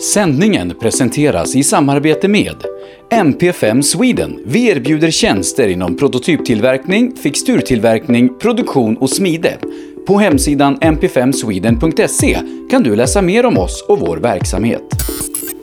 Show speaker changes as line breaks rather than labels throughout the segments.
Sändningen presenteras i samarbete med MP5 Sweden. Vi erbjuder tjänster inom prototyptillverkning, fixturtillverkning, produktion och smide. På hemsidan mp5sweden.se kan du läsa mer om oss och vår verksamhet.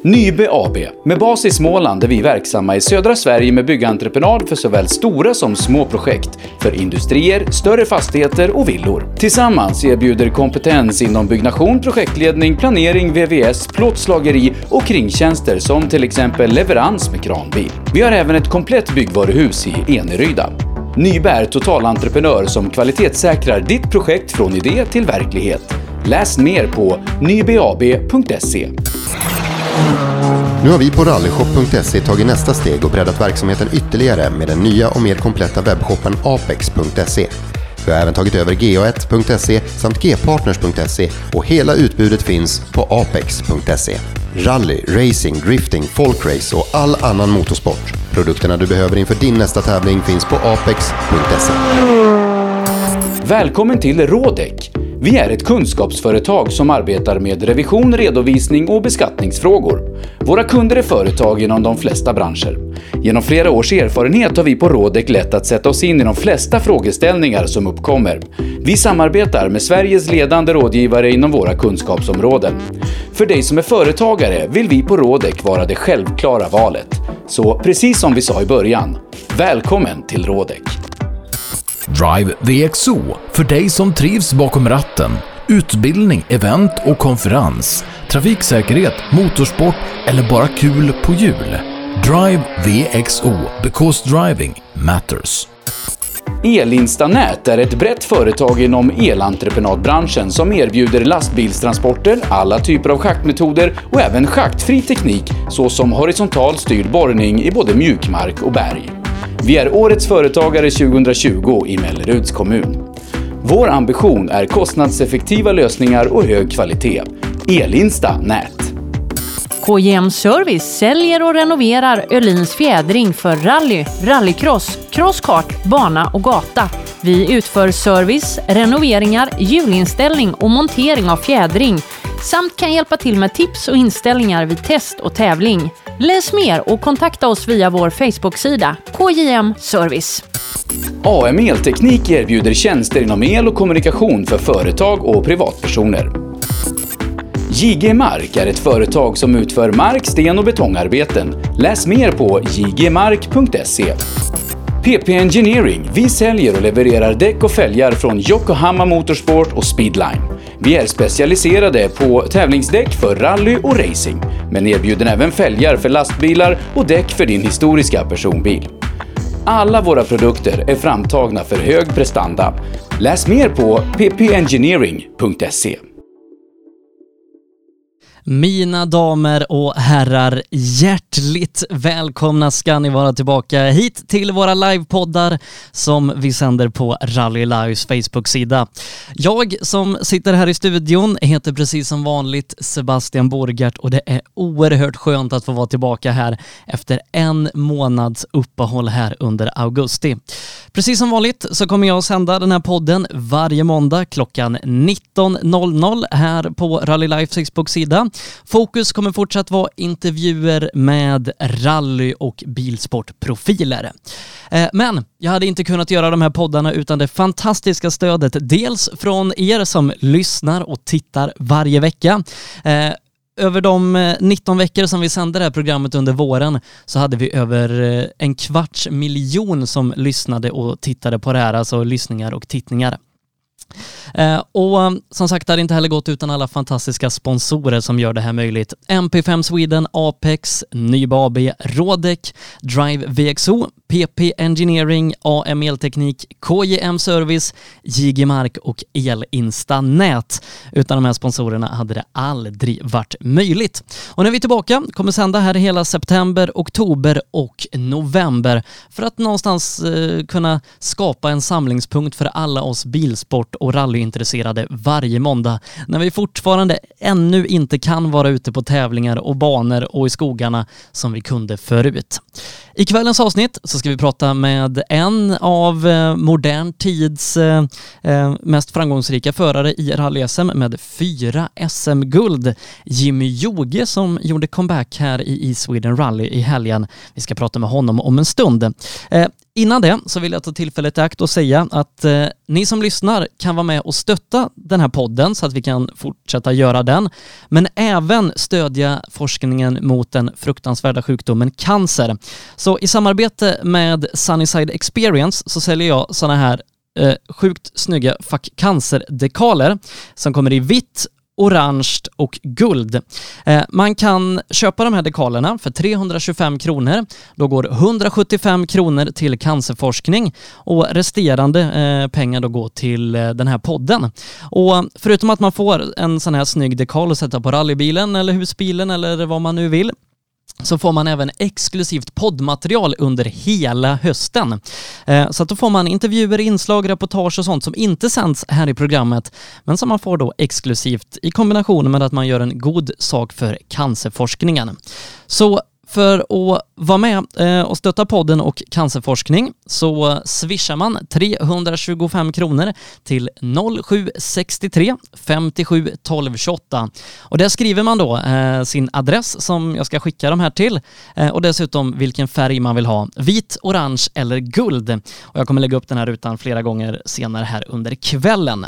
Nybe AB, med bas i Småland är vi verksamma i södra Sverige med byggentreprenad för såväl stora som små projekt, för industrier, större fastigheter och villor. Tillsammans erbjuder kompetens inom byggnation, projektledning, planering, VVS, plåtslageri och kringtjänster som till exempel leverans med kranbil. Vi har även ett komplett byggvaruhus i Eneryda. Nybe är totalentreprenör som kvalitetssäkrar ditt projekt från idé till verklighet. Läs mer på nybeab.se.
Nu har vi på rallyshop.se tagit nästa steg och breddat verksamheten ytterligare med den nya och mer kompletta webbshoppen apex.se. Vi har även tagit över ga1.se samt gpartners.se och hela utbudet finns på apex.se. Rally, racing, drifting, folkrace och all annan motorsport. Produkterna du behöver inför din nästa tävling finns på apex.se.
Välkommen till Rådek! Vi är ett kunskapsföretag som arbetar med revision, redovisning och beskattningsfrågor. Våra kunder är företag inom de flesta branscher. Genom flera års erfarenhet har vi på Rådek lätt att sätta oss in i de flesta frågeställningar som uppkommer. Vi samarbetar med Sveriges ledande rådgivare inom våra kunskapsområden. För dig som är företagare vill vi på Rådek vara det självklara valet. Så precis som vi sa i början, välkommen till Rådek!
Drive VXO för dig som trivs bakom ratten. Utbildning, event och konferens. Trafiksäkerhet, motorsport eller bara kul på hjul. Drive VXO because driving matters.
Elinstanät är ett brett företag inom elentreprenadbranschen som erbjuder lastbilstransporter, alla typer av schaktmetoder och även schaktfri teknik såsom horisontal styrd borrning i både mjukmark och berg. Vi är Årets Företagare 2020 i Melleruds kommun. Vår ambition är kostnadseffektiva lösningar och hög kvalitet. Elinsta Nät.
KJM Service säljer och renoverar Öhlins fjädring för rally, rallycross, crosskart, bana och gata. Vi utför service, renoveringar, hjulinställning och montering av fjädring samt kan hjälpa till med tips och inställningar vid test och tävling. Läs mer och kontakta oss via vår Facebook-sida KJM Service.
AM Elteknik erbjuder tjänster inom el och kommunikation för företag och privatpersoner. JG Mark är ett företag som utför mark-, sten och betongarbeten. Läs mer på jgmark.se. PP Engineering. Vi säljer och levererar däck och fälgar från Yokohama Motorsport och Speedline. Vi är specialiserade på tävlingsdäck för rally och racing, men erbjuder även fälgar för lastbilar och däck för din historiska personbil. Alla våra produkter är framtagna för hög prestanda. Läs mer på ppengineering.se.
Mina damer och herrar, hjärtligt välkomna ska ni vara tillbaka hit till våra livepoddar som vi sänder på Rally Lives Facebook-sida. Jag som sitter här i studion heter precis som vanligt Sebastian Borgart och det är oerhört skönt att få vara tillbaka här efter en månads uppehåll här under augusti. Precis som vanligt så kommer jag att sända den här podden varje måndag klockan 19.00 här på Rally Lives Facebook-sida. Fokus kommer fortsatt vara intervjuer med rally och bilsportprofiler. Eh, men jag hade inte kunnat göra de här poddarna utan det fantastiska stödet, dels från er som lyssnar och tittar varje vecka, eh, över de eh, 19 veckor som vi sände det här programmet under våren så hade vi över en kvarts miljon som lyssnade och tittade på det här, alltså lyssningar och tittningar. Eh, och um, som sagt, det hade inte heller gått utan alla fantastiska sponsorer som gör det här möjligt. MP5 Sweden, Apex, Nyba AB, Rodec, Drive VXO, PP Engineering, AM Elteknik, KJM Service, JG Mark och Elinstanät. Utan de här sponsorerna hade det aldrig varit möjligt. Och nu är vi tillbaka, kommer sända här hela september, oktober och november för att någonstans eh, kunna skapa en samlingspunkt för alla oss bilsport och rallyintresserade varje måndag när vi fortfarande ännu inte kan vara ute på tävlingar och banor och i skogarna som vi kunde förut. I kvällens avsnitt så ska vi prata med en av eh, modern tids eh, eh, mest framgångsrika förare i rally-SM med fyra SM-guld. Jimmy Joge som gjorde comeback här i Sweden Rally i helgen. Vi ska prata med honom om en stund. Innan det så vill jag ta tillfället i akt och säga att eh, ni som lyssnar kan vara med och stötta den här podden så att vi kan fortsätta göra den, men även stödja forskningen mot den fruktansvärda sjukdomen cancer. Så i samarbete med Sunnyside Experience så säljer jag sådana här eh, sjukt snygga Fuck Cancer-dekaler som kommer i vitt, orange och guld. Eh, man kan köpa de här dekalerna för 325 kronor. Då går 175 kronor till cancerforskning och resterande eh, pengar då går till eh, den här podden. Och förutom att man får en sån här snygg dekal att sätta på rallybilen eller husbilen eller vad man nu vill så får man även exklusivt poddmaterial under hela hösten. Eh, så att då får man intervjuer, inslag, reportage och sånt som inte sänds här i programmet, men som man får då exklusivt i kombination med att man gör en god sak för cancerforskningen. Så för att vara med eh, och stötta podden och cancerforskning så swishar man 325 kronor till 0763 57 12 28. Och där skriver man då eh, sin adress som jag ska skicka de här till eh, och dessutom vilken färg man vill ha, vit, orange eller guld. Och jag kommer lägga upp den här rutan flera gånger senare här under kvällen.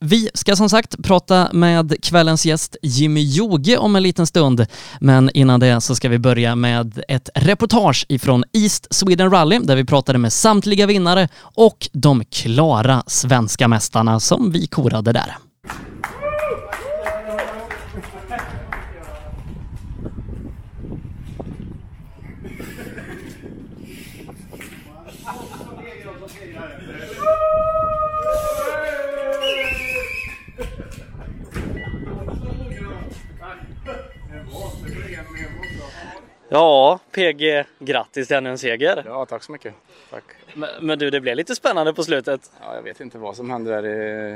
Vi ska som sagt prata med kvällens gäst Jimmy Joge om en liten stund, men innan det så ska vi vi börja med ett reportage ifrån East Sweden Rally där vi pratade med samtliga vinnare och de klara svenska mästarna som vi korade där. Ja, PG, grattis till ännu en seger.
Ja, tack så mycket. Tack.
Men, men, du, det blev lite spännande på slutet.
Ja, jag vet inte vad som hände där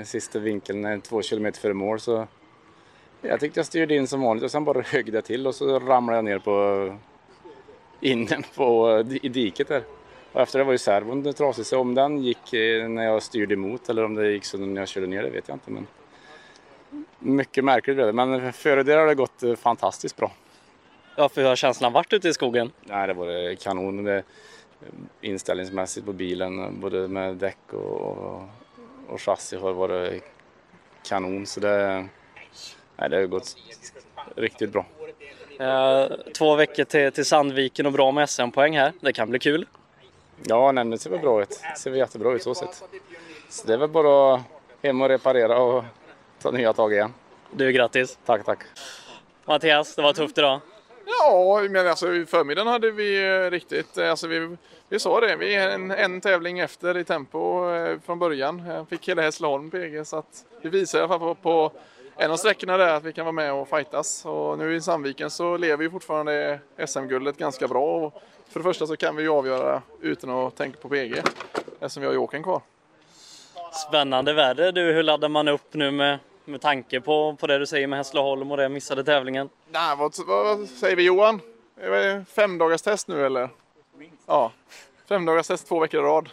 i sista vinkeln, två kilometer före mål. Så jag tyckte jag styrde in som vanligt och sen bara högg det till och så ramlade jag ner på innen på, i diket där. Och efter det var ju servon trasig, så om den gick eh, när jag styrde emot eller om det gick så när jag körde ner det vet jag inte. Men mycket märkligt men före det har det gått eh, fantastiskt bra.
Ja, för hur har känslan varit ute i skogen?
Nej, det var kanon. Det, inställningsmässigt på bilen, både med däck och, och, och chassi har varit kanon. Så det, nej, det har gått riktigt bra.
Eh, två veckor till, till Sandviken och bra med SM-poäng här. Det kan bli kul.
Ja, nej, det ser väl bra ut. Det ser väl jättebra ut så sett. Så det är väl bara hem och reparera och ta nya tag igen.
Du, grattis!
Tack, tack!
Mattias, det var tufft idag.
Ja, men alltså i förmiddagen hade vi eh, riktigt, eh, alltså vi, vi sa det, vi är en, en tävling efter i tempo eh, från början. Jag fick hela Hässleholm PG så att vi visar i alla fall på, på en av sträckorna där att vi kan vara med och fightas. Och nu i Sandviken så lever ju fortfarande SM-guldet ganska bra. Och för det första så kan vi ju avgöra utan att tänka på PG eftersom vi har Jokern kvar.
Spännande väder du, hur laddar man upp nu med med tanke på, på det du säger med Hässleholm och det missade tävlingen?
Nej, vad, vad säger vi Johan? Är det fem dagars test nu eller? Ja, fem dagars test två veckor i rad.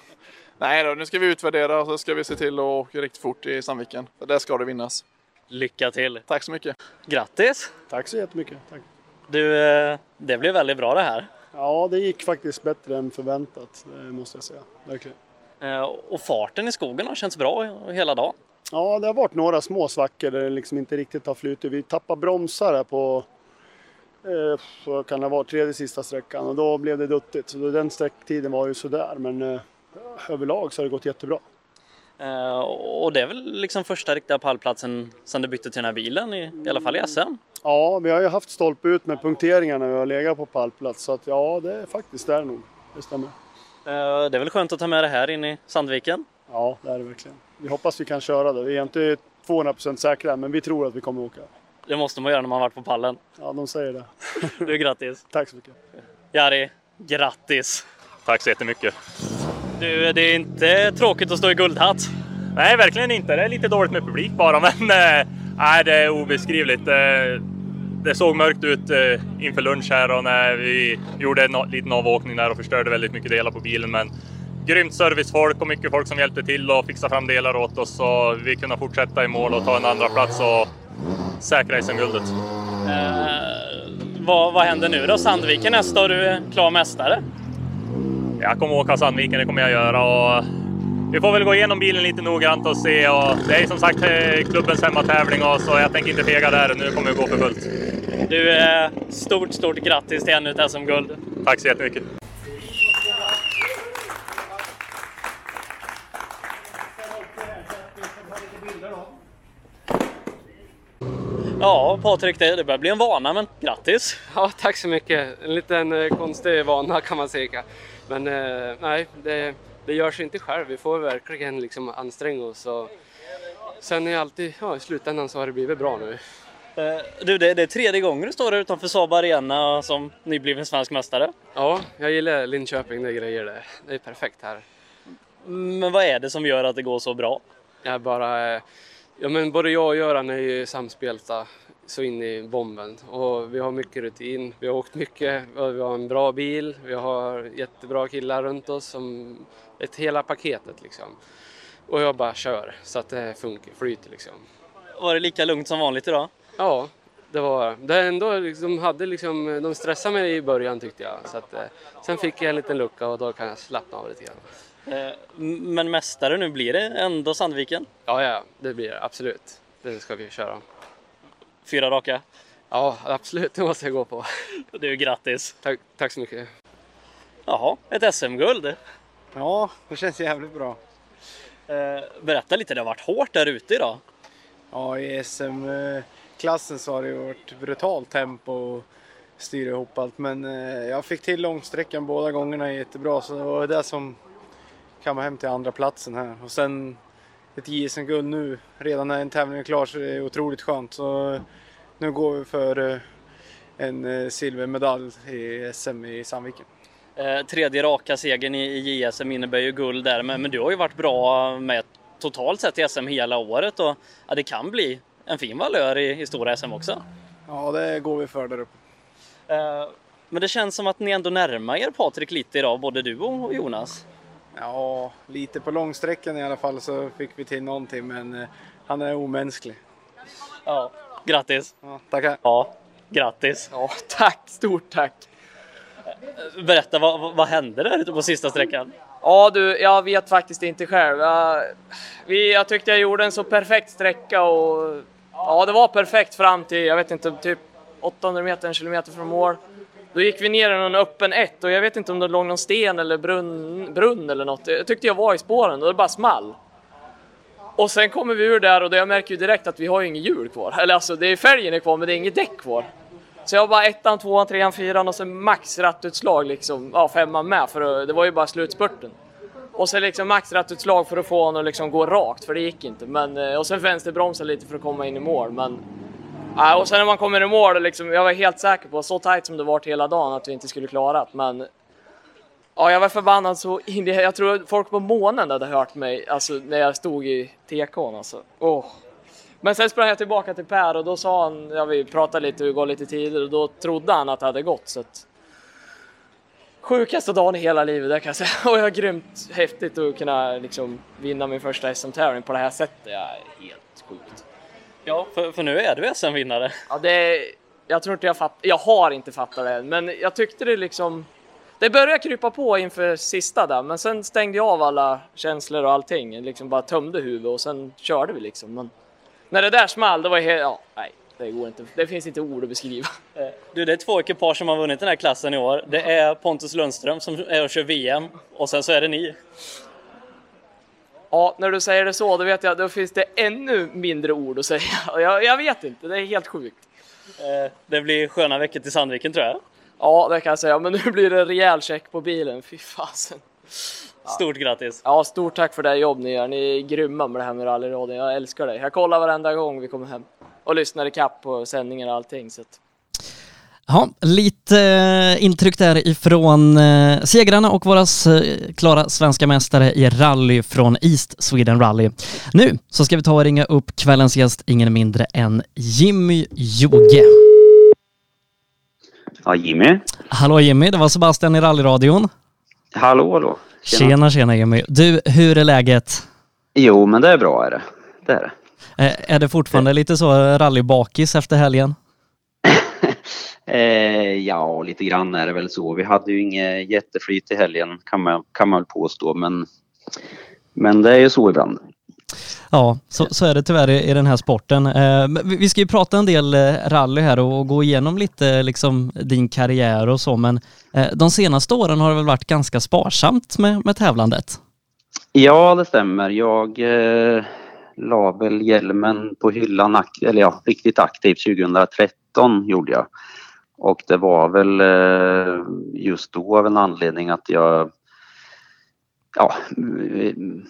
Nej då, nu ska vi utvärdera och så ska vi se till att åka riktigt fort i Sandviken. Där ska det vinnas.
Lycka till!
Tack så mycket!
Grattis!
Tack så jättemycket! Tack.
Du, eh, det blev väldigt bra det här.
Ja, det gick faktiskt bättre än förväntat, måste jag säga. Verkligen.
Eh, och farten i skogen har känts bra hela dagen.
Ja, det har varit några små svackor där det liksom inte riktigt har flutit. Vi tappade bromsar här på, eh, vad kan det vara, tredje sista sträckan och då blev det duttigt. Så den sträcktiden var ju sådär, men eh, överlag så har det gått jättebra.
Eh, och det är väl liksom första riktiga pallplatsen sedan du bytte till den här bilen, i, i alla fall i SM?
Ja, vi har ju haft stolpe ut med punkteringar när vi har legat på pallplats, så att ja, det är faktiskt där nog. Det stämmer.
Eh, det är väl skönt att ta med det här in i Sandviken?
Ja, det är det verkligen. Vi hoppas vi kan köra det. Vi är inte 200% säkra, men vi tror att vi kommer åka.
Det måste man göra när man varit på pallen.
Ja, de säger det.
Du, grattis!
Tack så mycket!
Jari, grattis!
Tack så jättemycket!
Du, det är inte tråkigt att stå i guldhatt?
Nej, verkligen inte. Det är lite dåligt med publik bara, men äh, det är obeskrivligt. Äh, det såg mörkt ut eh, inför lunch här och när vi gjorde en liten avåkning där och förstörde väldigt mycket delar på bilen. Men grymt servicefolk och mycket folk som hjälpte till och fixade fram delar åt oss så vi kunde fortsätta i mål och ta en andra plats och säkra SM-guldet.
Eh, vad, vad händer nu då? Sandviken nästa och du är klar mästare?
Jag kommer åka Sandviken, det kommer jag göra. Och vi får väl gå igenom bilen lite noggrant och se. Och det är som sagt eh, klubbens hemmatävling och så jag tänker inte fega där. Nu kommer vi gå för fullt.
Du, eh, stort, stort grattis till ännu ett SM-guld.
Tack så jättemycket.
Ja, Patrik, det, det börjar bli en vana, men grattis!
Ja, tack så mycket. En liten eh, konstig vana kan man säga. Men eh, nej, det, det görs inte själv. Vi får verkligen liksom anstränga oss. Och sen är alltid, ja, i slutändan så har det blivit bra nu.
Eh, du, det, är tredje gången du står där utanför Saab Arena som nybliven svensk mästare.
Ja, jag gillar Linköping, det är grejer det. Det är perfekt här.
Men vad är det som gör att det går så bra?
Jag bara, ja men både jag och Göran är ju samspelta så in i bomben och vi har mycket rutin. Vi har åkt mycket, vi har en bra bil, vi har jättebra killar runt oss som ett hela paketet liksom. Och jag bara kör så att det funkar, flyter liksom.
Var det lika lugnt som vanligt idag?
Ja, det var det. ändå liksom, hade liksom, de stressade mig i början tyckte jag. Så att, eh, sen fick jag en liten lucka och då kan jag slappna av lite grann.
Eh, Men mästare nu, blir det ändå Sandviken?
Ja, ja, det blir det absolut. Det ska vi köra.
Fyra raka?
Ja, absolut, det måste jag gå på.
Du, grattis!
Tack, tack så mycket.
Jaha, ett SM-guld.
Ja, det känns jävligt bra.
Eh, Berätta lite, det har varit hårt där ute idag.
Ja, i SM-klassen så har det varit brutalt tempo och styra ihop allt. Men eh, jag fick till långsträckan båda gångerna jättebra så det var det som kammade hem till andra platsen här. Och sen ett JSM-guld nu, redan när en tävling är klar så är det otroligt skönt. Så eh, nu går vi för eh, en eh, silvermedalj i SM i Sandviken.
Eh, tredje raka segern i, i JSM innebär ju guld där, men, men du har ju varit bra med totalt sett i SM hela året och ja, det kan bli en fin valör i, i stora SM också.
Ja, det går vi för där uppe.
Eh, men det känns som att ni ändå närmar er Patrik lite idag, både du och Jonas.
Ja, lite på långsträckan i alla fall så fick vi till någonting men eh, han är omänsklig.
Ja, grattis!
Ja, tackar!
Ja, grattis!
Ja, tack! Stort tack!
Berätta, vad, vad- vad hände där ute på sista sträckan?
Ja du, jag vet faktiskt inte själv. Jag, vi, jag tyckte jag gjorde en så perfekt sträcka och ja, det var perfekt fram till, jag vet inte, typ 800 meter, en kilometer från mål. Då gick vi ner i någon öppen ett och jag vet inte om det låg någon sten eller brunn, brunn eller något. Jag tyckte jag var i spåren och det bara small. Och sen kommer vi ur där och då jag märker ju direkt att vi har ju inget hjul kvar. Eller alltså, det är fälgen är kvar men det är inget däck kvar. Så jag har bara ettan, tvåan, trean, fyran och sen max rattutslag liksom, ja femman med för att, det var ju bara slutspurten. Och sen liksom max rattutslag för att få honom att liksom gå rakt, för det gick inte. Men, eh, och sen vänsterbromsa lite för att komma in i mål. Men, ja, och sen när man kommer i mål, liksom, jag var helt säker på, så tight som det varit hela dagen, att vi inte skulle klara det. Men ja, jag var förbannad så in i, Jag tror folk på månen hade hört mig alltså, när jag stod i TK'n. Alltså. Oh. Men sen sprang jag tillbaka till Per och då sa han, ja vi pratade lite och gav lite tider och då trodde han att det hade gått. Så att, sjukaste dagen i hela livet det kan jag säga. Och jag har grymt häftigt att kunna liksom vinna min första SM-tävling på det här sättet. Jag är helt sjukt.
Ja, för, för nu är du SM-vinnare.
Ja, det jag tror inte jag fattar, jag har inte fattat det än, men jag tyckte det liksom det började krypa på inför sista där, men sen stängde jag av alla känslor och allting, liksom bara tömde huvudet och sen körde vi liksom. Men när det där small, det var helt, ja, nej, det går inte, det finns inte ord att beskriva.
Eh, Du, det är två ekipage som har vunnit den här klassen i år. Det är Pontus Lundström som är och kör VM och sen så är det ni.
Ja, när du säger det så, då vet jag, då finns det ännu mindre ord att säga. Jag, jag vet inte, det är helt sjukt.
Eh, Det blir sköna veckor till Sandviken tror jag.
Ja, det kan jag säga, men nu blir det rejäl check på bilen, fy fasen.
Stort grattis!
Ja, stort tack för det jobb ni gör. Ni är grymma med det här med rallyradion. Jag älskar det. Jag kollar varenda gång vi kommer hem och lyssnar i kapp på sändningar och allting. Så att...
Ja, lite eh, intryck där ifrån eh, segrarna och våra eh, klara svenska mästare i rally från East Sweden Rally. Nu så ska vi ta och ringa upp kvällens gäst, ingen mindre än Jimmy Joge.
Ja, Jimmy.
Hallå Jimmy, det var Sebastian i rallyradion.
Hallå, hallå.
Tjena, tjena Jimmy. Du, hur är läget?
Jo, men det är bra är det. Det är det.
Är det fortfarande lite så rallybakis efter helgen?
Eh, ja, lite grann är det väl så. Vi hade ju inget jätteflyt i helgen kan man, kan man väl påstå, men, men det är ju så ibland.
Ja, så, så är det tyvärr i, i den här sporten. Eh, vi vi ska ju prata en del eh, rally här och, och gå igenom lite liksom din karriär och så, men eh, de senaste åren har det väl varit ganska sparsamt med, med tävlandet?
Ja, det stämmer. Jag eh, la väl hjälmen på hyllan, eller ja, riktigt aktivt 2013 gjorde jag. Och det var väl eh, just då av en anledning att jag Ja,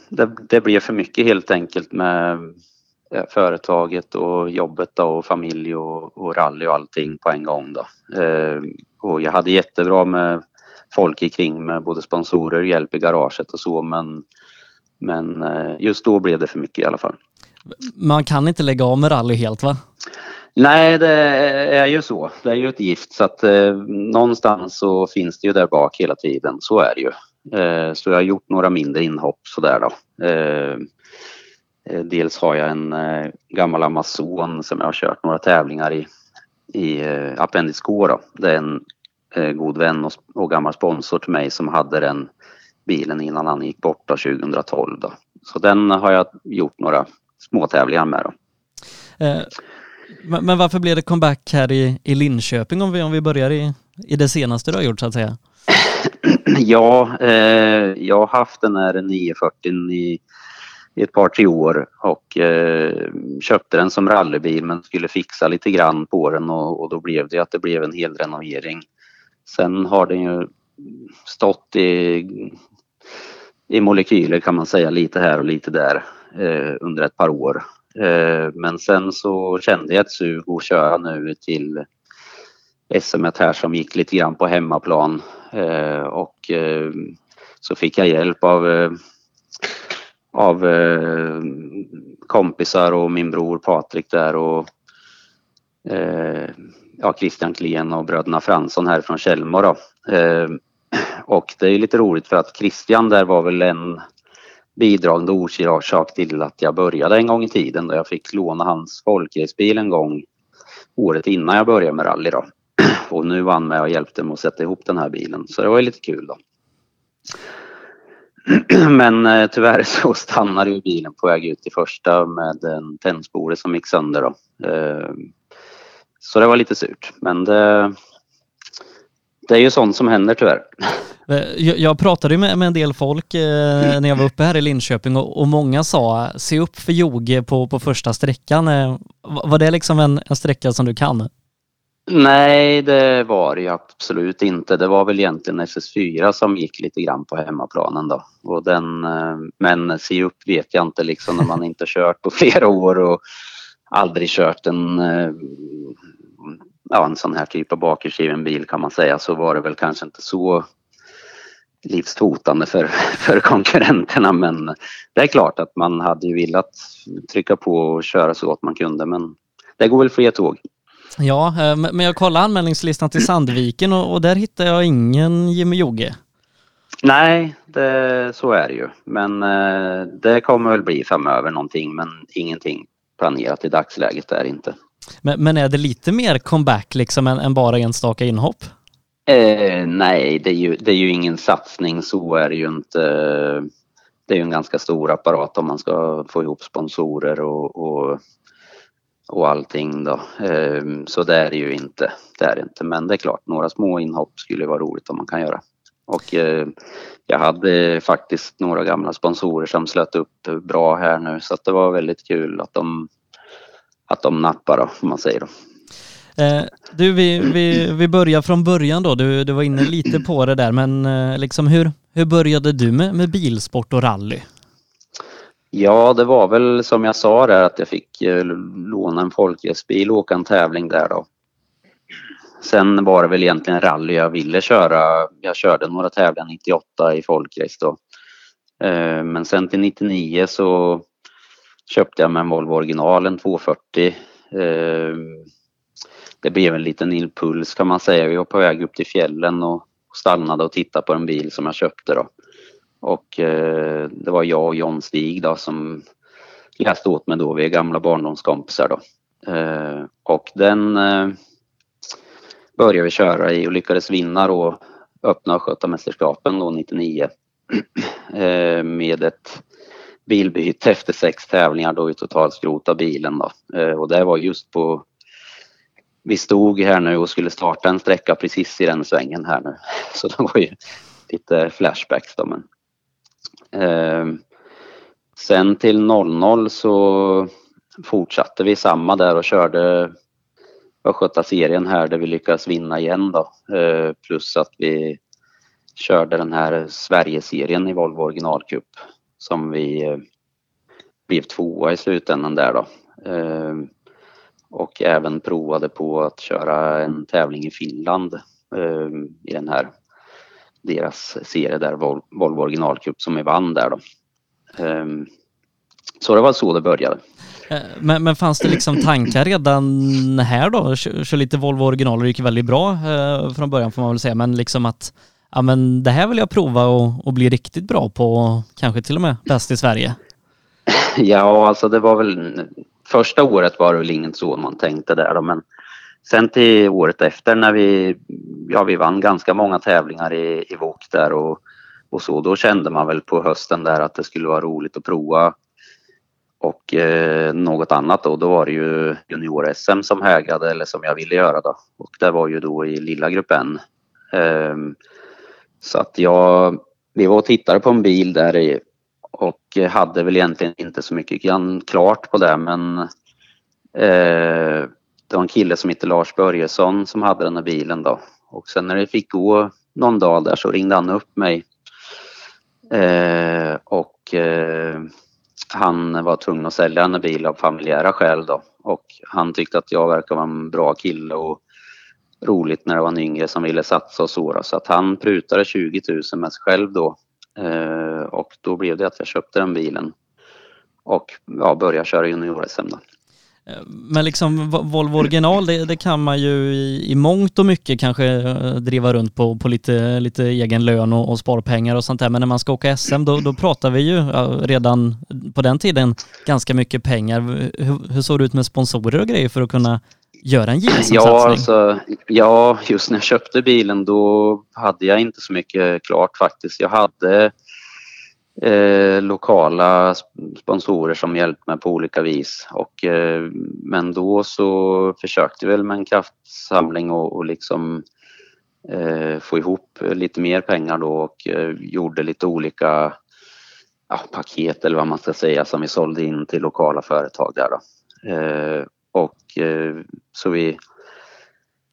det, det blev för mycket helt enkelt med eh, företaget och jobbet då, och familj och, och rally och allting på en gång då. Eh, och jag hade jättebra med folk kring med både sponsorer, och hjälp i garaget och så men men just då blev det för mycket i alla fall.
Man kan inte lägga av med rally helt va?
Nej, det är ju så. Det är ju ett gift så att eh, någonstans så finns det ju där bak hela tiden. Så är det ju. Eh, så jag har gjort några mindre inhopp sådär då. Eh, eh, dels har jag en eh, gammal Amazon som jag har kört några tävlingar i, i eh, Appendix K då. Det är en eh, god vän och, och gammal sponsor till mig som hade den bilen innan han gick bort då, 2012 då. Så den har jag gjort några små tävlingar med då.
Eh, men, men varför blev det comeback här i, i Linköping om vi, om vi börjar i, i det senaste du har gjort så att säga?
Ja, eh, jag har haft den här 940 i, i ett par tre år och eh, köpte den som rallybil men skulle fixa lite grann på den och, och då blev det att det blev en hel renovering. Sen har den ju stått i, i molekyler kan man säga lite här och lite där eh, under ett par år. Eh, men sen så kände jag ett sug att köra nu till SM här som gick lite grann på hemmaplan eh, och eh, så fick jag hjälp av, av kompisar och min bror Patrik där och ja, Christian Klen och bröderna Fransson här från Källmo då. Och det är lite roligt för att Christian där var väl en bidragande orsak till att jag började en gång i tiden då jag fick låna hans folkracebil en gång året innan jag började med rally då. Och nu var han med och hjälpte mig att sätta ihop den här bilen så det var ju lite kul då. Men eh, tyvärr så stannade ju bilen på väg ut i första med en tändspore som gick sönder då. Eh, Så det var lite surt men det, det är ju sånt som händer tyvärr.
Eh, Jag, pratade med, med en del folk eh, när jag var uppe här i Linköping och, många sa se upp för Joge på, på första sträckan. Eh, var det liksom en, en sträcka som du kan?
Nej, det var det absolut inte. Det var väl egentligen SS4 som gick lite grann på hemmaplanen då. Och den, men se upp vet jag inte liksom när man inte kört på flera år och aldrig kört en, ja, en sån här typ av bakhjulsdriven bil kan man säga så var det väl kanske inte så livshotande för, för konkurrenterna men det är klart att man hade ju velat trycka på och köra så gott man kunde men det går väl fler tåg.
Ja, eh, men jag kollade anmälningslistan till Sandviken och, och där hittade jag ingen Jimmy Joge.
Nej, det, så är det ju. Men eh, det kommer väl bli framöver någonting men ingenting planerat i dagsläget är inte.
Men, men är det lite mer comeback liksom än, än bara enstaka inhopp?
Eh, nej, det är, ju, det är ju ingen satsning så är det ju inte. Det är ju en ganska stor apparat om man ska få ihop sponsorer och, och, och allting då. Eh, så det är det ju inte. Det är det inte. Men det är klart, några små inhopp skulle vara roligt om man kan göra. Och eh, jag hade faktiskt några gamla sponsorer som slöt upp bra här nu så att det var väldigt kul att de, att de nappar då, om man säger då.
Eh, du, vi, vi, vi börjar från början då. Du, du var inne lite på det där, men eh, liksom hur, hur började du med, med bilsport och rally?
Ja, det var väl som jag sa där att jag fick eh, låna en folkracebil och åka en tävling där då. Sen var det väl egentligen rally jag ville köra. Jag körde några tävlingar 98 i folkrace då. Eh, Men sen till 99 så köpte jag mig en Volvo original, en 240. Det blev en liten impuls kan man säga. Vi var på väg upp till fjällen och stannade och tittade på en bil som jag köpte då. Och eh, det var jag och John Stig då som läste åt mig då. Vi är gamla barndomskompisar då. Eh, och den eh, började vi köra i och lyckades vinna då öppna Östgötamästerskapen då 99 eh, med ett bilbyte efter sex tävlingar då vi totalskrotade bilen då. Eh, och det var just på vi stod här nu och skulle starta en sträcka precis i den svängen här nu. Så det var ju lite flashbacks då men. Eh, sen till 00 så fortsatte vi samma där och körde Östgöta-serien här där vi lyckades vinna igen då. Eh, plus att vi körde den här Sverigeserien i Volvo originalcup som vi eh, blev tvåa i slutändan där då. Ehm, Eh, och även provade på att köra en tävling i Finland eh, i den här deras serie där, Volvo originalcup som vi vann där då. Så det var så det började.
Men, men fanns det liksom tankar redan här då? Kör, kör lite Volvo originaler, det gick väldigt bra eh, från början får man väl säga, men liksom att ja men det här vill jag prova och, och bli riktigt bra på, kanske till och med bäst i Sverige.
Ja, alltså det var väl första året var det väl inget så man tänkte där då, men sen till året efter när vi, ja vi vann ganska många tävlingar i, i VOK där och, och så, då kände man väl på hösten där att det skulle vara roligt att prova och eh, något annat då, då var det ju junior-SM som hägrade eller som jag ville göra då och det var ju då i lilla gruppen. Eh, så att jag, vi var och tittade på en bil där i, och hade väl egentligen inte så mycket klart på det men eh, det var en kille som hette Lars Börjesson som hade den här bilen då. Och sen när det fick gå någon dag där så ringde han upp mig eh, och eh, han var tvungen att sälja den här bilen av familjära skäl då. Och han tyckte att jag verkar vara en bra kille och roligt när det var en yngre som ville satsa och så. Så att han prutade 20 000 med sig själv då. Eh, och då blev det att jag köpte den bilen och ja, började köra junior-SM
eh, men liksom Volvo original, det, det, kan man ju i, i mångt och mycket kanske eh, driva runt på, på lite, lite egen lön och, och sparpengar och sånt där. Men när man ska åka SM då, då pratar vi ju redan på den tiden ganska mycket pengar. Hur, hur såg det ut med sponsorer och grejer för att kunna göra en gemensam
ja, Alltså, ja, just när jag köpte bilen då hade jag inte så mycket klart faktiskt. Jag hade eh, lokala sponsorer som hjälpte mig på olika vis. Och, eh, men då så försökte jag väl med en kraftsamling och, och liksom eh, få ihop lite mer pengar då och eh, gjorde lite olika ja, paket eller vad man ska säga som vi sålde in till lokala företag där då. Eh, och eh, så vi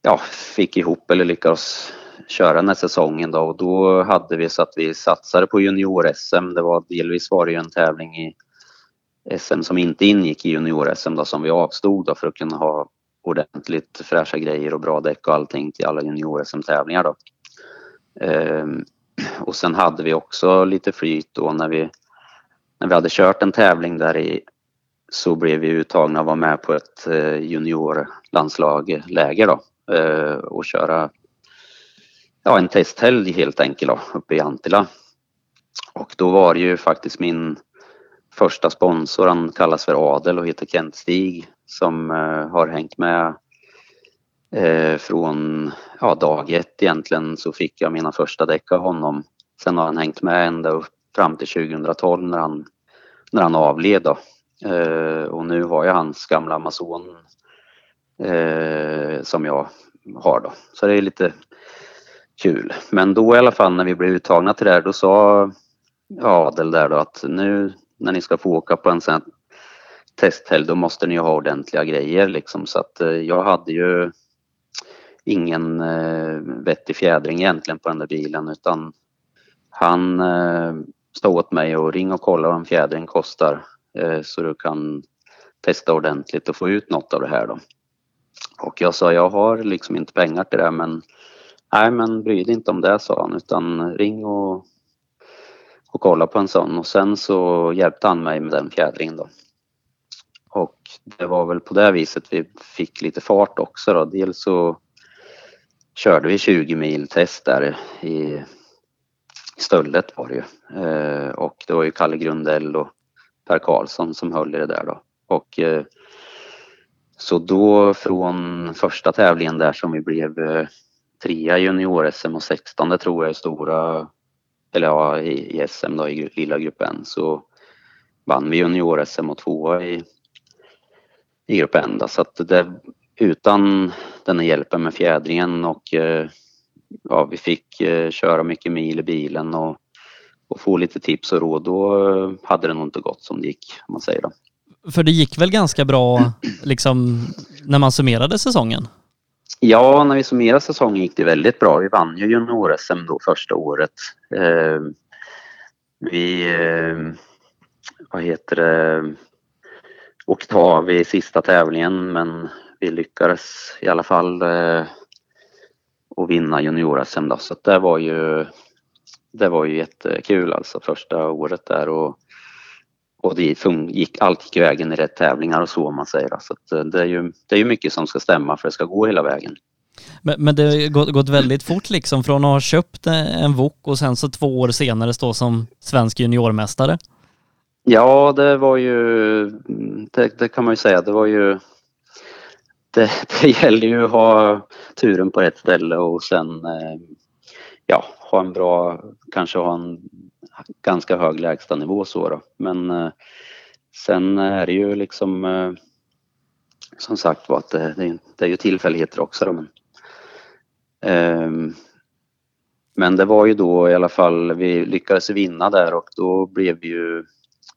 ja, fick ihop eller lyckades köra den här säsongen då och då hade vi så att vi satsade på junior-SM. Det var delvis var det ju en tävling i SM som inte ingick i junior-SM då som vi avstod då för att kunna ha ordentligt fräscha grejer och bra däck och allting till alla junior-SM-tävlingar då. Ehm, och sen hade vi också lite flyt då när vi, när vi hade kört en tävling där i så blev vi uttagna att vara med på ett eh, juniorlandslag läger då eh, och köra ja, en testhelg helt enkelt då, uppe i Antilla. Och då var det ju faktiskt min första sponsor, han kallas för Adel och heter Kent Stig som eh, har hängt med eh, från ja, dag ett egentligen så fick jag mina första däck av honom. Sen har han hängt med ända upp fram till 2012 när han, när han avled då. Eh, och nu har jag hans gamla Amazon eh, som jag har då. Så det är lite kul. Men då i alla fall när vi blev uttagna till det här då sa Adel där då att nu när ni ska få åka på en sån här testhelg då måste ni ha ordentliga grejer liksom så att eh, jag hade ju ingen eh, vettig fjädring egentligen på den där bilen utan han eh, stod åt mig och ring och kolla vad en fjädring kostar Eh, så du kan testa ordentligt och få ut något av det här då. Och jag sa jag har liksom inte pengar till det men nej men bry dig inte om det sa han utan ring och, och kolla på en sån och sen så hjälpte han mig med den fjädringen då. och det var väl på det viset vi fick lite fart också då. Dels så körde vi 20 mil test där i Stöldet var det ju. Eh, och det var ju Kalle Grundell och Per Karlsson som höll i det där då. Och eh, så då från första tävlingen där som vi blev eh, trea i junior-SM och 16 tror jag i stora, eller ja i, i SM då i lilla gruppen så vann vi junior-SM och tvåa i, i grupp N. Då. Så att det, utan den här hjälpen med fjädringen och eh, ja, vi fick eh, köra mycket mil i bilen och, och få lite tips och råd, då eh, hade det nog inte gått som det gick, om man säger då.
För det gick väl ganska bra liksom när man summerade säsongen?
Ja, när vi summerade säsongen gick det väldigt bra. Vi vann ju junior-SM då första året. Eh, vi, eh, vad heter det, åkte av i sista tävlingen men vi lyckades i alla fall eh, att vinna junior-SM då. Så det var ju det var ju jättekul alltså första året där och, och det gick, allt gick vägen i rätt tävlingar och så om man säger. Så eh, det är ju det är ju mycket som ska stämma för att det ska gå hela vägen.
Men, men det har gått, gått, väldigt fort liksom från att ha köpt en Wok och sen så två år senare stå som svensk juniormästare.
Ja, det var ju, det, det, kan man ju säga, det var ju, det, det gäller ju att ha turen på rätt ställe och sen eh, ja, ha en bra, kanske ha en ganska hög lägstanivå så då. Men eh, sen är det ju liksom eh, som sagt var att det, det, det, är ju tillfälligheter också då. Men, eh, men det var ju då i alla fall, vi lyckades vinna där och då blev vi ju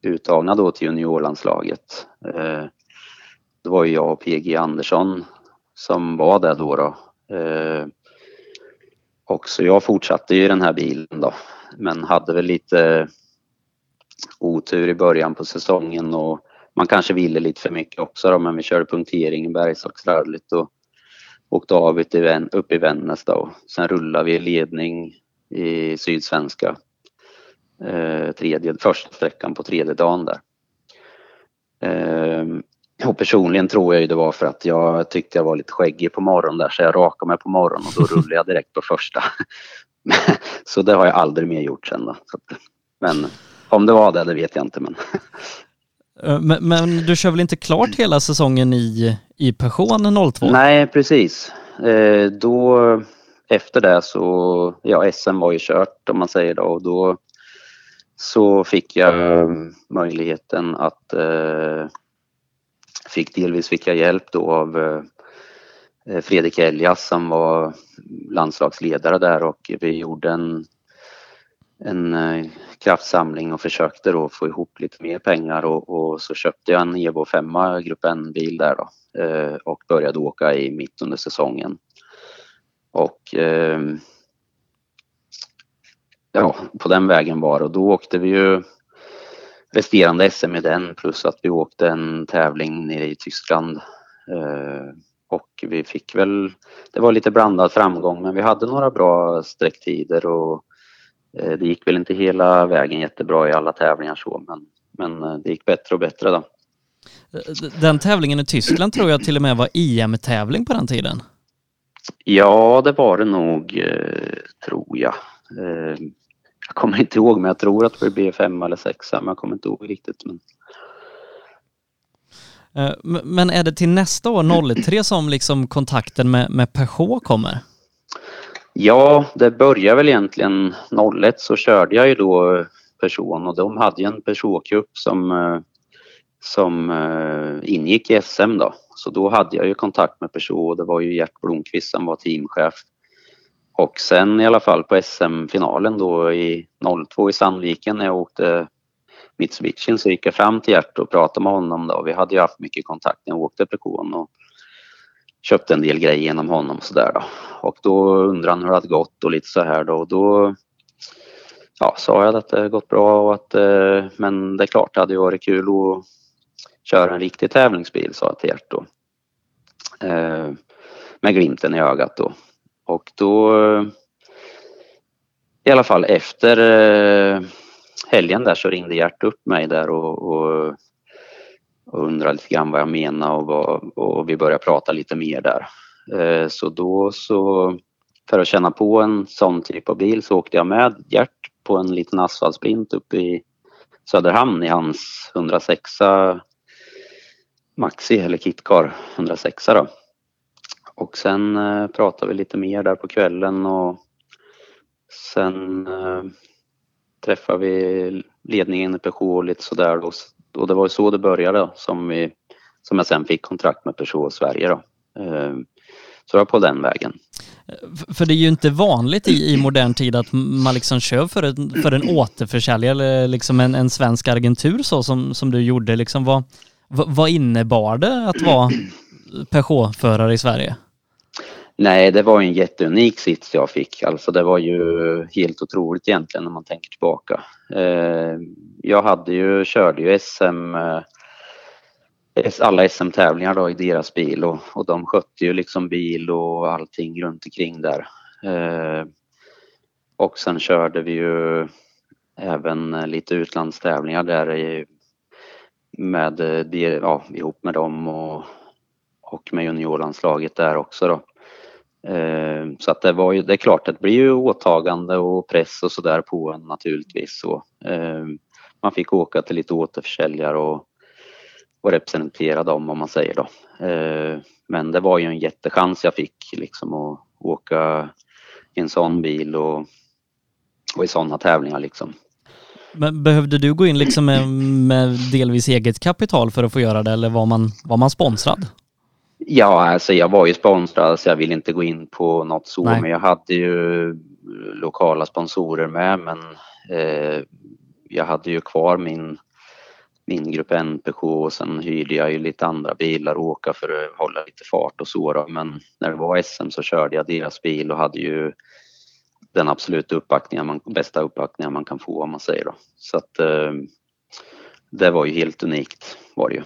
uttagna då till juniorlandslaget. Eh, det var ju jag och PG Andersson som var där då. då. Eh, och så jag fortsatte ju den här bilen då, men hade väl lite otur i början på säsongen och man kanske ville lite för mycket också då, men vi körde punktering i Bergslagsrallyt och åkte av upp i Vännäs då. Sen rullade vi ledning i Sydsvenska eh, tredje, första sträckan på tredje dagen där. Eh, och personligen tror jag ju det var för att jag tyckte jag var lite skäggig på morgonen där så jag rakade mig på morgonen och då rullade jag direkt på första. så det har jag aldrig mer gjort sen då. men om det var det, det vet jag inte men.
Eh, men, men, du kör väl inte klart hela säsongen i, i Peugeot 02?
Nej, precis. Eh, då efter det så, ja SM var ju kört om man säger då och då så fick jag möjligheten att eh, fick delvis fick jag hjälp då av eh, Fredrik Elias som var landslagsledare där och vi gjorde en, en eh, kraftsamling och försökte då få ihop lite mer pengar och, och så köpte jag en Evo 5 Grupp N-bil där då eh, och började åka i mitt under säsongen. Och eh, ja, på den vägen var det och då åkte vi ju resterande SM i den plus att vi åkte en tävling nere i Tyskland. Eh, och vi fick väl, det var lite blandad framgång men vi hade några bra sträcktider och eh, det gick väl inte hela vägen jättebra i alla tävlingar så men, men eh, det gick bättre och bättre då.
Den tävlingen i Tyskland tror jag till och med var EM-tävling på den tiden.
Ja, det var det nog, tror jag. Jag kommer inte ihåg men jag tror att det blev fem eller sexa men jag kommer inte ihåg riktigt. Men...
Eh, men är det till nästa år, 03, som liksom kontakten med, med Peugeot kommer?
Ja, det börjar väl egentligen 01 så körde jag ju då person och de hade ju en Peugeot-cup som, eh, som eh, ingick i SM då. Så då hade jag ju kontakt med Peugeot och det var ju Gert Blomqvist som var teamchef och sen i alla fall på SM-finalen då i 02 i Sandviken när jag åkte Mitsubishi så gick jag fram till Gert och pratade med honom då. Vi hade ju haft mycket kontakt när jag åkte Precon och köpte en del grejer genom honom och sådär då. Och då undrade han hur det hade gått och lite så här då. Och då ja, sa jag att det gått bra och att eh, men det är klart det hade ju varit kul att köra en riktig tävlingsbil sa jag till Gert då. Eh, med glimten i ögat då. Och då eh, i alla fall efter eh, helgen där så ringde Gert upp mig där och, och och undrade lite grann vad jag menade och, vad, och vi började prata lite mer där. Eh, så då så, för att känna på en sån typ av bil så åkte jag med Gert på en liten asfaltsprint uppe i Söderhamn i hans 106 Maxi eller Kitcar 106 då. Och sen eh, pratade vi lite mer där på kvällen och sen eh, träffade vi ledningen i Peugeot lite sådär och, Och det var så det började som, vi, som jag sen fick kontrakt med Peugeot Sverige då. Eh, så jag var på den vägen.
För det är ju inte vanligt i, i modern tid att man liksom kör för en, för en återförsäljare eller liksom en, en svensk agentur så som, som du gjorde. Liksom vad, vad innebar det att vara Peugeot-förare i Sverige?
Nej, det var en jätteunik sits jag fick. Alltså det var ju helt otroligt egentligen när man tänker tillbaka. Eh, jag hade ju, körde ju SM, eh, alla SM-tävlingar då i deras bil och, och de skötte ju liksom bil och allting runt omkring där. Eh, och sen körde vi ju även lite utlandstävlingar där i, med, ja, ihop med dem och, och med juniorlandslaget där också då. Eh, så att det var ju, det är klart det blir ju åtagande och press och sådär på en naturligtvis. Så, eh, man fick åka till lite återförsäljare och, och representera dem om man säger då. Eh, men det var ju en jättechans jag fick liksom att åka i en sån bil och, och i sådana tävlingar liksom.
Men behövde du gå in liksom med, med delvis eget kapital för att få göra det eller var man, var man sponsrad?
Ja, alltså jag var ju sponsrad så jag vill inte gå in på något så, Nej. men jag hade ju lokala sponsorer med, men eh, jag hade ju kvar min, min grupp NPK och sen hyrde jag ju lite andra bilar att åka för att hålla lite fart och så då. Men när det var SM så körde jag deras bil och hade ju den absoluta uppbackningen, man, bästa uppbackningen man kan få om man säger då. Så att eh, det var ju helt unikt var det ju.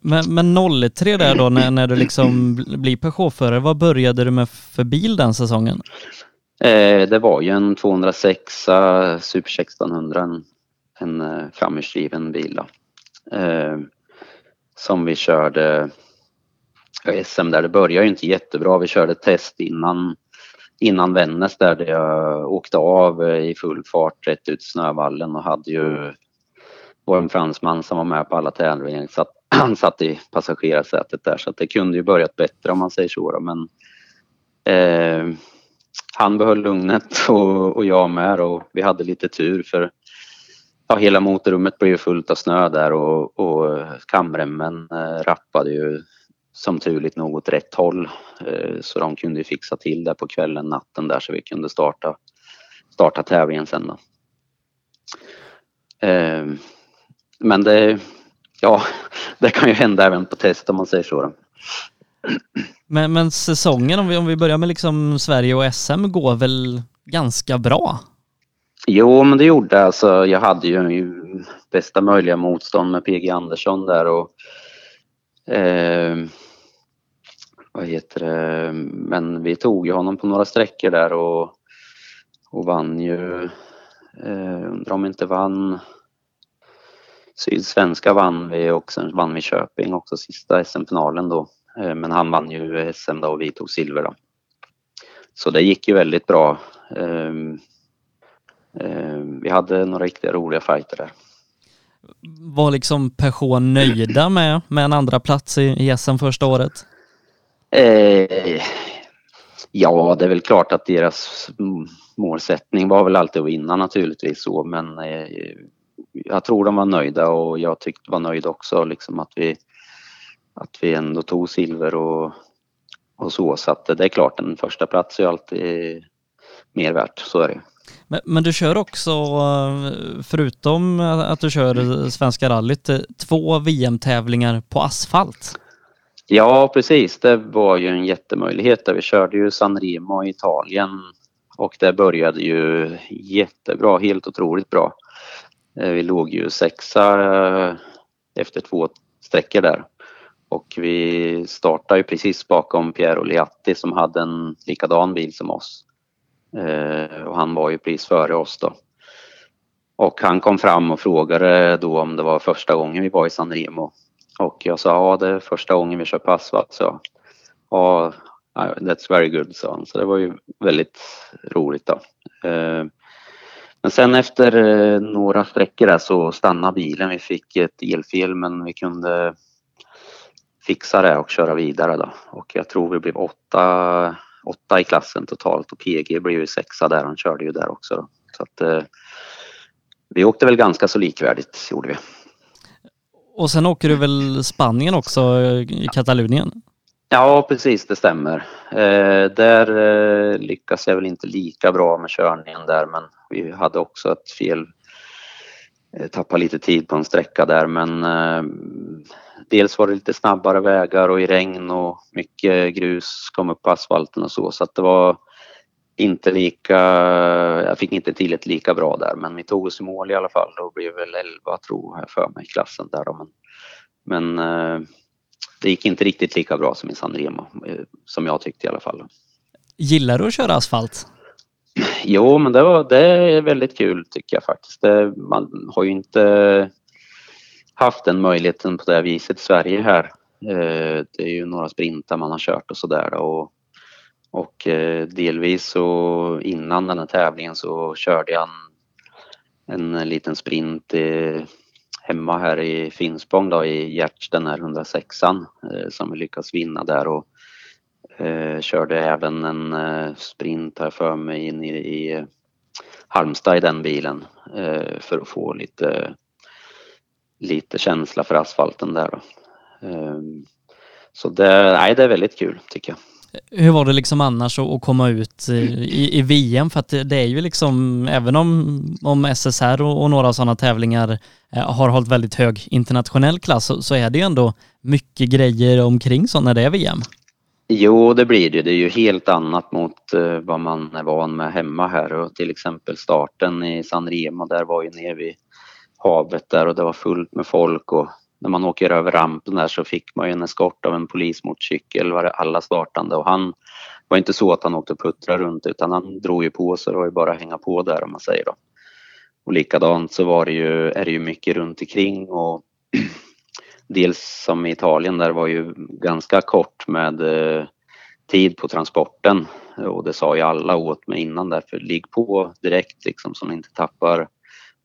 Men, men 03 där då när, när du liksom blir Peugeot-förare, vad började du med för bil den säsongen?
Eh, det var ju en 206 Super 1600, en, en eh, framhjulsdriven bil då. Eh, som vi körde SM där. Det började ju inte jättebra. Vi körde test innan, innan Vännäs där, där jag åkte av eh, i full fart rätt ut Snövallen och hade ju var en fransman som var med på alla tävlingar. Så han satt i passagerarsätet där så att det kunde ju börjat bättre om man säger så. Då. Men eh, han behöll lugnet och, och jag med och vi hade lite tur för ja, hela motorrummet blev fullt av snö där och, och kamremmen eh, rappade ju som turligt nog åt rätt håll. Eh, så de kunde ju fixa till det på kvällen, natten där så vi kunde starta, starta tävlingen sen då. Eh, men det, ja, det kan ju hända även på test om man säger så.
Men, men säsongen, om vi, om vi börjar med liksom Sverige och SM, går väl ganska bra?
Jo, men det gjorde alltså. Jag hade ju bästa möjliga motstånd med PG Andersson där och eh, vad heter det, men vi tog ju honom på några sträckor där och, och vann ju, eh, undrar om inte vann Sydsvenska vann vi och sen vann vi Köping också sista SM-finalen då. Eh, men han vann ju SM då och vi tog silver då. Så det gick ju väldigt bra. Ehm, ehm, vi hade några riktigt roliga fighter där.
Var liksom Peugeot nöjda med, med en andra plats i, i SM första året?
Eh, ja, det är väl klart att deras målsättning var väl alltid att vinna naturligtvis så, men eh, jag tror de var nöjda och jag tyckte var nöjd också liksom att vi att vi ändå tog silver och, och så. Så att det är klart, en första plats är alltid mer värt, så är det.
Men, men, du kör också, förutom att du kör Svenska rallyt, två VM-tävlingar på asfalt?
Ja, precis. Det var ju en jättemöjlighet. Där. Vi körde ju San Remo i Italien och det började ju jättebra, helt otroligt bra. Eh, vi låg ju sexa eh, efter två sträckor där. Och vi startade ju precis bakom Piero Liatti som hade en likadan bil som oss. Eh, och han var ju precis före oss då. Och han kom fram och frågade då om det var första gången vi var i San Remo. Och jag sa, ja det är första gången vi kör på asfalt. Så, ja, that's very good, sa han. Så det var ju väldigt roligt då. Men sen efter eh, några sträckor där så stannade bilen. Vi fick ett elfel men vi kunde fixa det och köra vidare då. Och jag tror vi blev åtta, åtta i klassen totalt och PG blev ju sexa där. Han körde ju där också. Då. Så att, eh, vi åkte väl ganska så likvärdigt, gjorde vi.
Och sen åker du väl Spanien också, i Katalonien?
Ja, precis, det stämmer. Eh, där eh, lyckas jag väl inte lika bra med körningen där, men vi hade också ett fel. Eh, tappade lite tid på en sträcka där, men eh, dels var det lite snabbare vägar och i regn och mycket grus kom upp på asfalten och så, så att det var inte lika, jag fick inte till ett lika bra där men vi tog oss i mål i alla fall och blev väl 11 tror jag för mig i klassen där då. Men, men eh, det gick inte riktigt lika bra som i San Remo, eh, som jag tyckte i alla fall.
Gillar du att köra asfalt?
Jo, men det, var, det är väldigt kul tycker jag faktiskt. Det, man har ju inte haft den möjligheten på det viset i Sverige här. Eh, det är ju några sprintar man har kört och sådär och och eh, delvis så innan den här tävlingen så körde jag en, en liten sprint hemma här i Finspång då i Gärts, den här 106an eh, som vi lyckas vinna där och eh, körde även en eh, sprint här för mig in i, i Halmstad i den bilen för att få lite, lite känsla för asfalten där då. Ehm, så det, nej, det är väldigt kul tycker jag.
Hur var det liksom annars att komma ut i, i VM? För att det är ju liksom, även om, om SSR och, och några sådana tävlingar eh, har hållit väldigt hög internationell klass så, så är det ju ändå mycket grejer omkring så när det är VM.
Jo, det blir det. Det är ju helt annat mot uh, vad man är van med hemma här och till exempel starten i San Remo där var ju nere vid havet där och det var fullt med folk och när man åker över rampen där så fick man ju en eskort av en polismotorcykel var alla startande och han var inte så att han åkte och puttrade runt utan han drog ju på så det var ju bara att hänga på där om man säger då. Och likadant så var det ju, är det ju mycket runt omkring och dels som i Italien där var ju ganska kort med eh, tid på transporten och det sa ju alla åt mig innan därför ligg på direkt liksom så ni inte tappar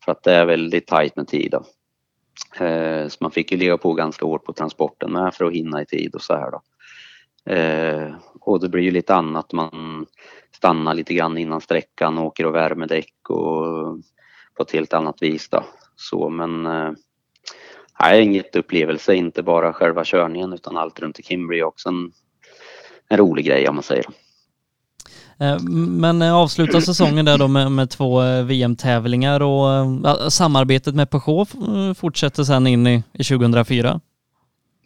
för att det är väldigt tajt med tid. Då. Eh, så man fick ju leva på ganska hårt på transporten med för att hinna i tid och så här då. Eh, och det blir ju lite annat, man stannar lite grann innan sträckan och åker och värmer däck och på ett helt annat vis då. Så men eh, nej, en jätteupplevelse, inte bara själva körningen utan allt runt omkring blir också en, en rolig grej om man säger.
Eh, men eh, avsluta säsongen där då med, med två eh, VM-tävlingar och samarbetet med Peugeot fortsätter sen in i, i 2004?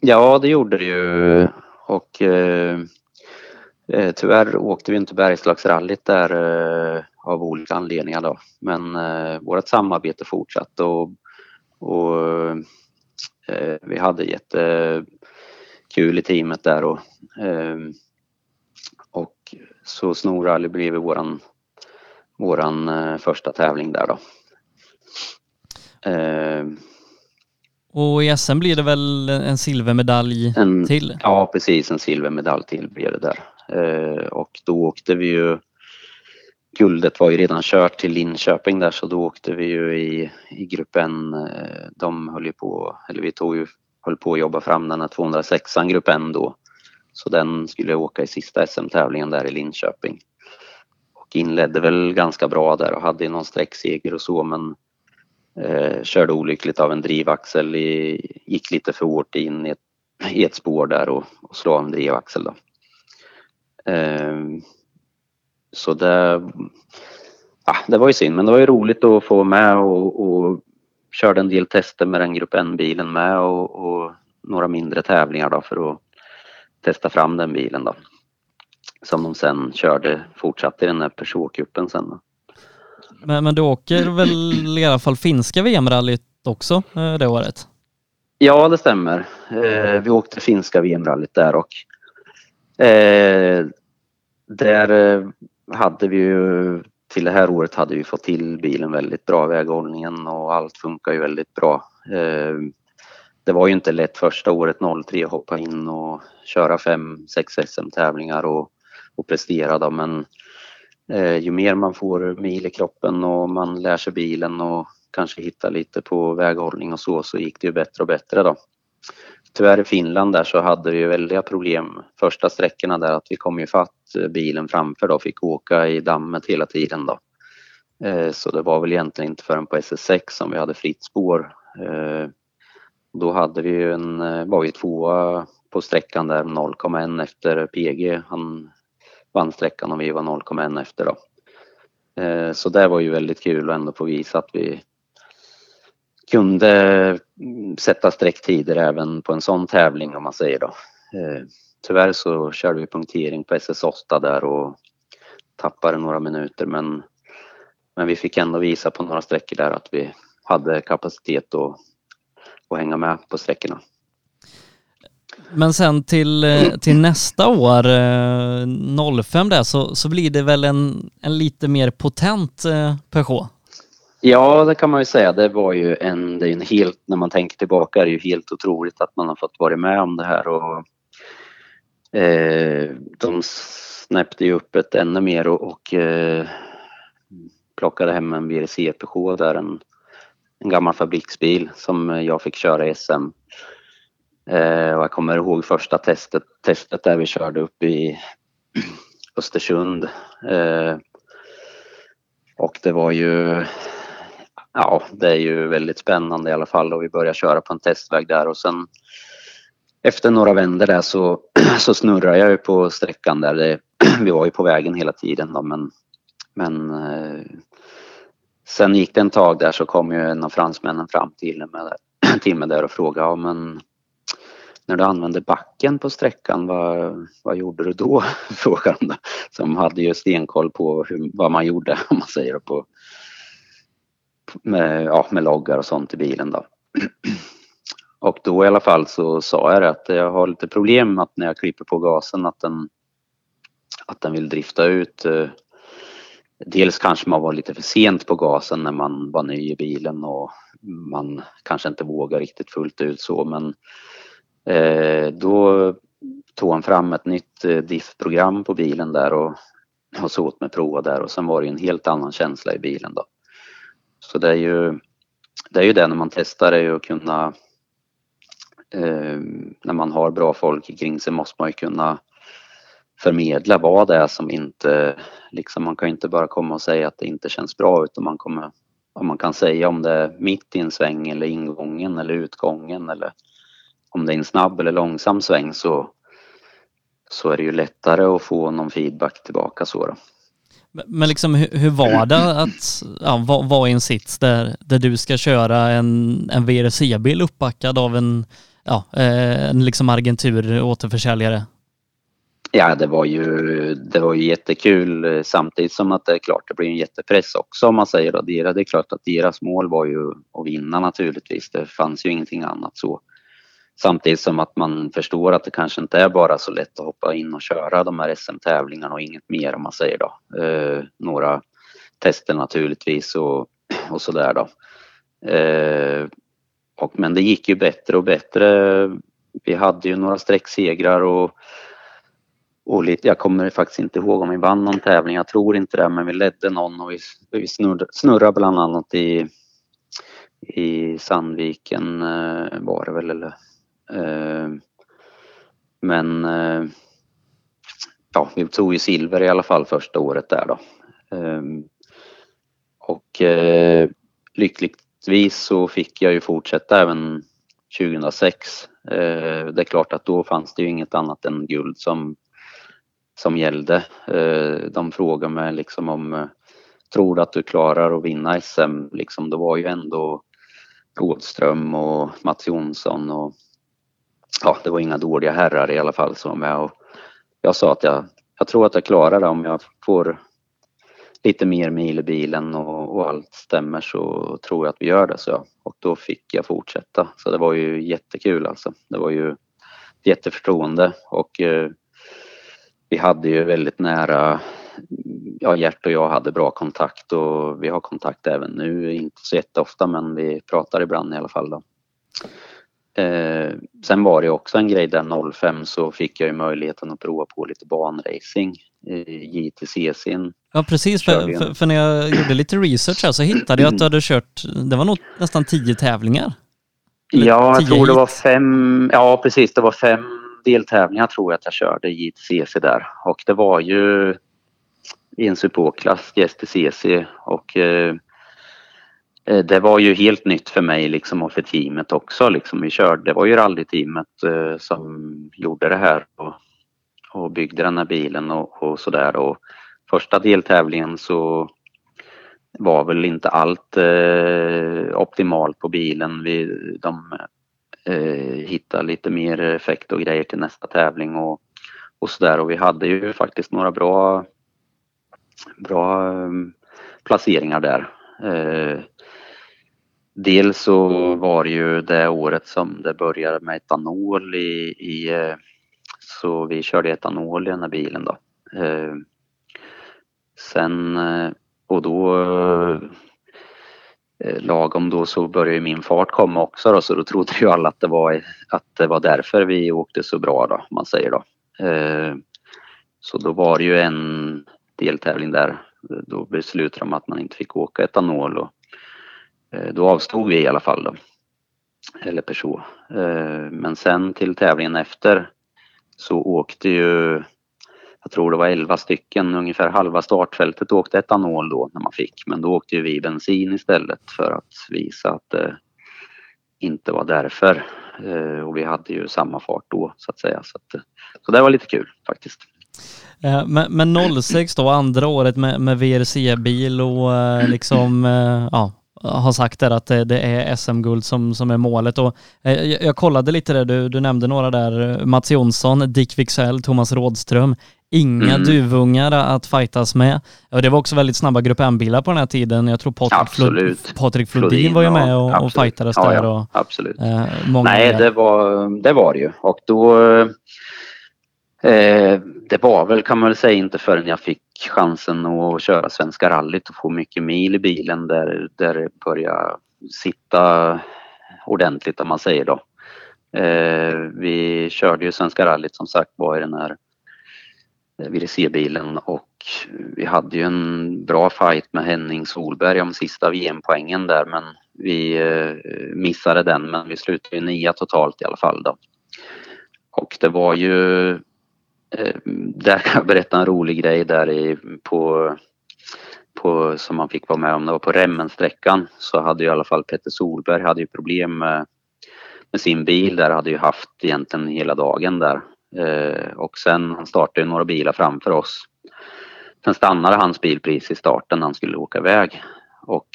Ja, det gjorde det ju och eh, tyvärr åkte vi inte Bergslagsrallyt där eh, av olika anledningar då. Men eh, vårt samarbete fortsatte och, och eh, vi hade jättekul i teamet där och, och så Snorrally blev våran, våran eh, första tävling där då.
Eh, och i SM blir det väl en silvermedalj
en,
till?
Ja precis, en silvermedalj till blir det där. Eh, och då åkte vi ju Guldet var ju redan kört till Linköping där så då åkte vi ju i, i gruppen. Eh, de höll ju på, eller vi tog ju, höll på att jobba fram den här 206an grupp N då. Så den skulle jag åka i sista SM-tävlingen där i Linköping. Och inledde väl ganska bra där och hade någon sträckseger och så men eh, körde olyckligt av en drivaxel, i, gick lite för hårt in i ett, i ett spår där och, och slog av en drivaxel då. Eh, så det, ja, det var ju synd men det var ju roligt att få med och, och körde en del tester med den grupp N-bilen med och, och några mindre tävlingar då för att testa fram den bilen då. Som de sen körde, fortsatte i den här Peugeot-cupen sen. Då.
Men, men du åker väl i alla fall finska VM-rallyt också eh, det året?
Ja, det stämmer. Eh, vi åkte finska VM-rallyt där och eh, där eh, hade vi ju till det här året hade vi fått till bilen väldigt bra, väghållningen och allt funkar ju väldigt bra. Eh, det var ju inte lätt första året 03 att hoppa in och köra fem, sex SM-tävlingar och, och prestera då, men eh, ju mer man får mil i kroppen och man lär sig bilen och kanske hittar lite på väghållning och så, så gick det ju bättre och bättre då. Tyvärr i Finland där så hade vi ju väldiga problem första sträckorna där att vi kom ju fatt bilen framför då, fick åka i dammet hela tiden då. Eh, så det var väl egentligen inte förrän på SS6 som vi hade fritt spår. Eh, då hade vi ju en, eh, var vi tvåa på sträckan där 0,1 efter PG. Han vann sträckan och vi var 0,1 efter då. Eh, så det var ju väldigt kul att ändå få visa att vi kunde sätta sträcktider även på en sån tävling om man säger då. Eh, tyvärr så körde vi punktering på SS8 där och tappade några minuter men men vi fick ändå visa på några sträckor där att vi hade kapacitet att, att hänga med på sträckorna.
Men sen till, eh, till nästa år, 05 eh, där, så, så blir det väl en, en lite mer potent eh, Peugeot?
Ja, det kan man ju säga. Det var ju en, det är en helt, när man tänker tillbaka, är det ju helt otroligt att man har fått vara med om det här och eh, de snäppte ju upp ett ännu mer och, och eh, plockade hem en VRC Peugeot där, en, en gammal fabriksbil som jag fick köra i SM. Eh, och jag kommer ihåg första testet, testet där vi körde upp i Östersund. Eh, och det var ju, ja det är ju väldigt spännande i alla fall och vi började köra på en testväg där och sen efter några vändor där så, så snurrade jag ju på sträckan där. Det, vi var ju på vägen hela tiden då men men eh, sen gick det en tag där så kom ju en av fransmännen fram till mig, till mig där och frågade, ja men när du använde backen på sträckan, vad, vad gjorde du då? Frågade de. Som hade ju stenkoll på hur, vad man gjorde, om man säger på, med, ja, med loggar och sånt i bilen då. Och då i alla fall så sa jag att jag har lite problem att när jag klipper på gasen att den, att den vill drifta ut eh, Dels kanske man var lite för sent på gasen när man var ny i bilen och man kanske inte vågar riktigt fullt ut så men eh, då tog han fram ett nytt eh, diff-program på bilen där och, och så åt mig prova där och sen var det en helt annan känsla i bilen då. Så det är ju det, är ju det när man testar det att kunna eh, när man har bra folk kring sig måste man ju kunna förmedla vad det är som inte, liksom man kan inte bara komma och säga att det inte känns bra utan man kommer, om man kan säga om det är mitt i en sväng eller ingången eller utgången eller om det är en snabb eller långsam sväng så, så är det ju lättare att få någon feedback tillbaka så då.
Men liksom hur, hur var det att ja, vara var i en sits där, där du ska köra en, en VRC-bil uppbackad av en, ja, eh, en liksom Argentur återförsäljare?
Ja, det var ju, det var ju jättekul eh, samtidigt som att det är klart det blir en jättepress också om man säger då. Det är klart att deras mål var ju att vinna naturligtvis. Det fanns ju ingenting annat så. Samtidigt som att man förstår att det kanske inte är bara så lätt att hoppa in och köra de här SM-tävlingarna och inget mer om man säger då. Eh, några tester naturligtvis och, och sådär då. Eh, och, men det gick ju bättre och bättre. Vi hade ju några sträcksegrar och och lite, jag kommer faktiskt inte ihåg om vi vann någon tävling, jag tror inte det, men vi ledde någon och vi, vi snurrade, snurrade bland annat i, i Sandviken eh, var det väl eller eh, men eh, ja, vi tog ju silver i alla fall första året där då. Eh, och eh, lyckligtvis så fick jag ju fortsätta även 2006. Eh, det är klart att då fanns det ju inget annat än guld som som gällde. Eh, de frågade mig liksom om eh, tror du att du klarar att vinna SM? Liksom, det var ju ändå Rådström och Mats Jonsson och ja, det var inga dåliga herrar i alla fall som var med och jag sa att jag, jag tror att jag klarar det om jag får lite mer mil i bilen och, och, allt stämmer så tror jag att vi gör det, så jag. Och då fick jag fortsätta. Så det var ju jättekul alltså. Det var ju jätteförtroende och eh, vi hade ju väldigt nära, ja Gert och jag hade bra kontakt och vi har kontakt även nu, inte så jätteofta men vi pratar ibland i alla fall då. Eh, sen var det också en grej där 05 så fick jag ju möjligheten att prova på lite banracing. JTCC.
Ja precis, för, för, för, när jag gjorde lite research här så hittade jag att du hade kört, det var nog nästan tio tävlingar.
Eller ja, jag tror hit. det var fem, ja precis, det var fem deltävlingar tror jag att jag körde i JTCC där. Och det var ju i en supportklass, JSTCC och eh, eh, det var ju helt nytt för mig liksom och för teamet också. Liksom vi körde, det var ju rallyteamet eh, som gjorde det här och, och byggde den här bilen och, och sådär. första deltävlingen så var väl inte allt eh, optimalt på bilen. Vi, de eh, lite mer effekt och grejer till nästa tävling och, och sådär. Och vi hade ju faktiskt några bra, bra eh, placeringar där. Eh, Dels så var det ju det året som det började med etanol i, i eh, så vi körde etanol i den här bilen då. Eh, sen eh, och då Eh, lagom då så började min fart komma också då så då trodde ju alla att det var, att det var därför vi åkte så bra då, om man säger då. Eh, så då var det ju en deltävling där. Då beslutade de att man inte fick åka etanol och eh, då avstod vi i alla fall då. Eller Peugeot. Men sen till tävlingen efter så åkte ju, jag tror det var 11 stycken, ungefär halva startfältet åkte etanol då när man fick. Men då åkte ju vi bensin istället för att visa att det inte var därför. Eh, och vi hade ju samma fart då så att säga. Så, att, eh, så det var lite kul faktiskt.
Eh, men, men 06 då, andra året med, med VRC-bil och liksom, ja, har sagt där att det, är SM-guld som, som är målet. Och jag, jag kollade lite där, du, du nämnde några där, Mats Jonsson, Dick Wixell, Thomas Rådström. Inga mm. duvungar att fightas med. Och det var också väldigt snabba Grupp M-bilar på den här tiden. Jag tror Patrik, Flod, Patrik Flodin var ju med och, och fightades ja, där. Och,
ja, absolut. Eh, Nej, det var, det var det ju. Och då eh, det var väl kan man väl säga inte förrän jag fick chansen att köra Svenska rallyt och få mycket mil i bilen där, där det började sitta ordentligt om man säger då. Eh, vi körde ju Svenska rallyt som sagt var i den här Eh, ville se bilen och eh, vi hade ju en bra fight med Henning Solberg om sista VM-poängen där men vi eh, missade den men vi slutade ju nia totalt i alla fall då. Och det var ju där kan jag berätta en rolig grej där i, på, på, som man fick vara med om. Det var på Remmensträckan så hade ju i alla fall Petter Solberg hade ju problem med, med sin bil där, hade ju haft egentligen hela dagen där. Eh, och sen han startade några bilar framför oss. Sen stannade hans bil precis i starten när han skulle åka iväg och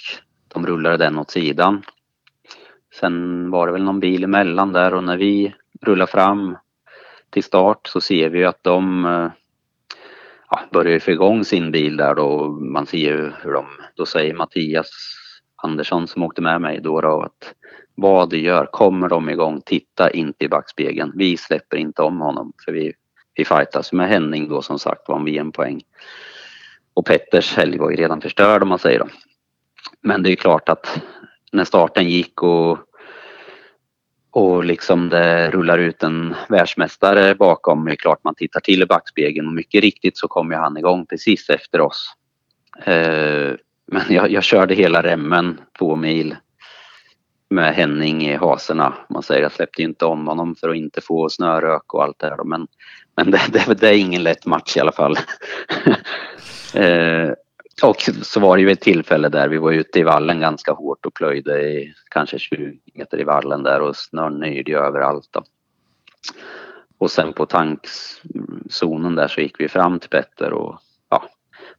de rullade den åt sidan. Sen var det väl någon bil emellan där och när vi rullar fram till start så ser vi att de eh, ja, börjar få igång sin bil där då. Man ser ju hur de, då säger Mattias Andersson som åkte med mig då, då att vad du gör, kommer de igång, titta inte i backspegeln. Vi släpper inte om honom för vi, vi fightas med Henning då som sagt var en VM-poäng. Och Petters helg var ju redan förstörd om man säger då. Men det är klart att när starten gick och och liksom det rullar ut en världsmästare bakom. Det är klart man tittar till i backspegeln och mycket riktigt så kom ju han igång precis efter oss. Eh, men jag, jag, körde hela remmen två mil med Henning i haserna. Man säger jag släppte inte om honom för att inte få snörök och allt det där. Men, men det, det, det är ingen lätt match i alla fall. eh, och så var det ju ett tillfälle där vi var ute i vallen ganska hårt och plöjde i kanske 20 meter i vallen där och snön nöjde ju överallt. Då. Och sen på tankzonen där så gick vi fram till Petter och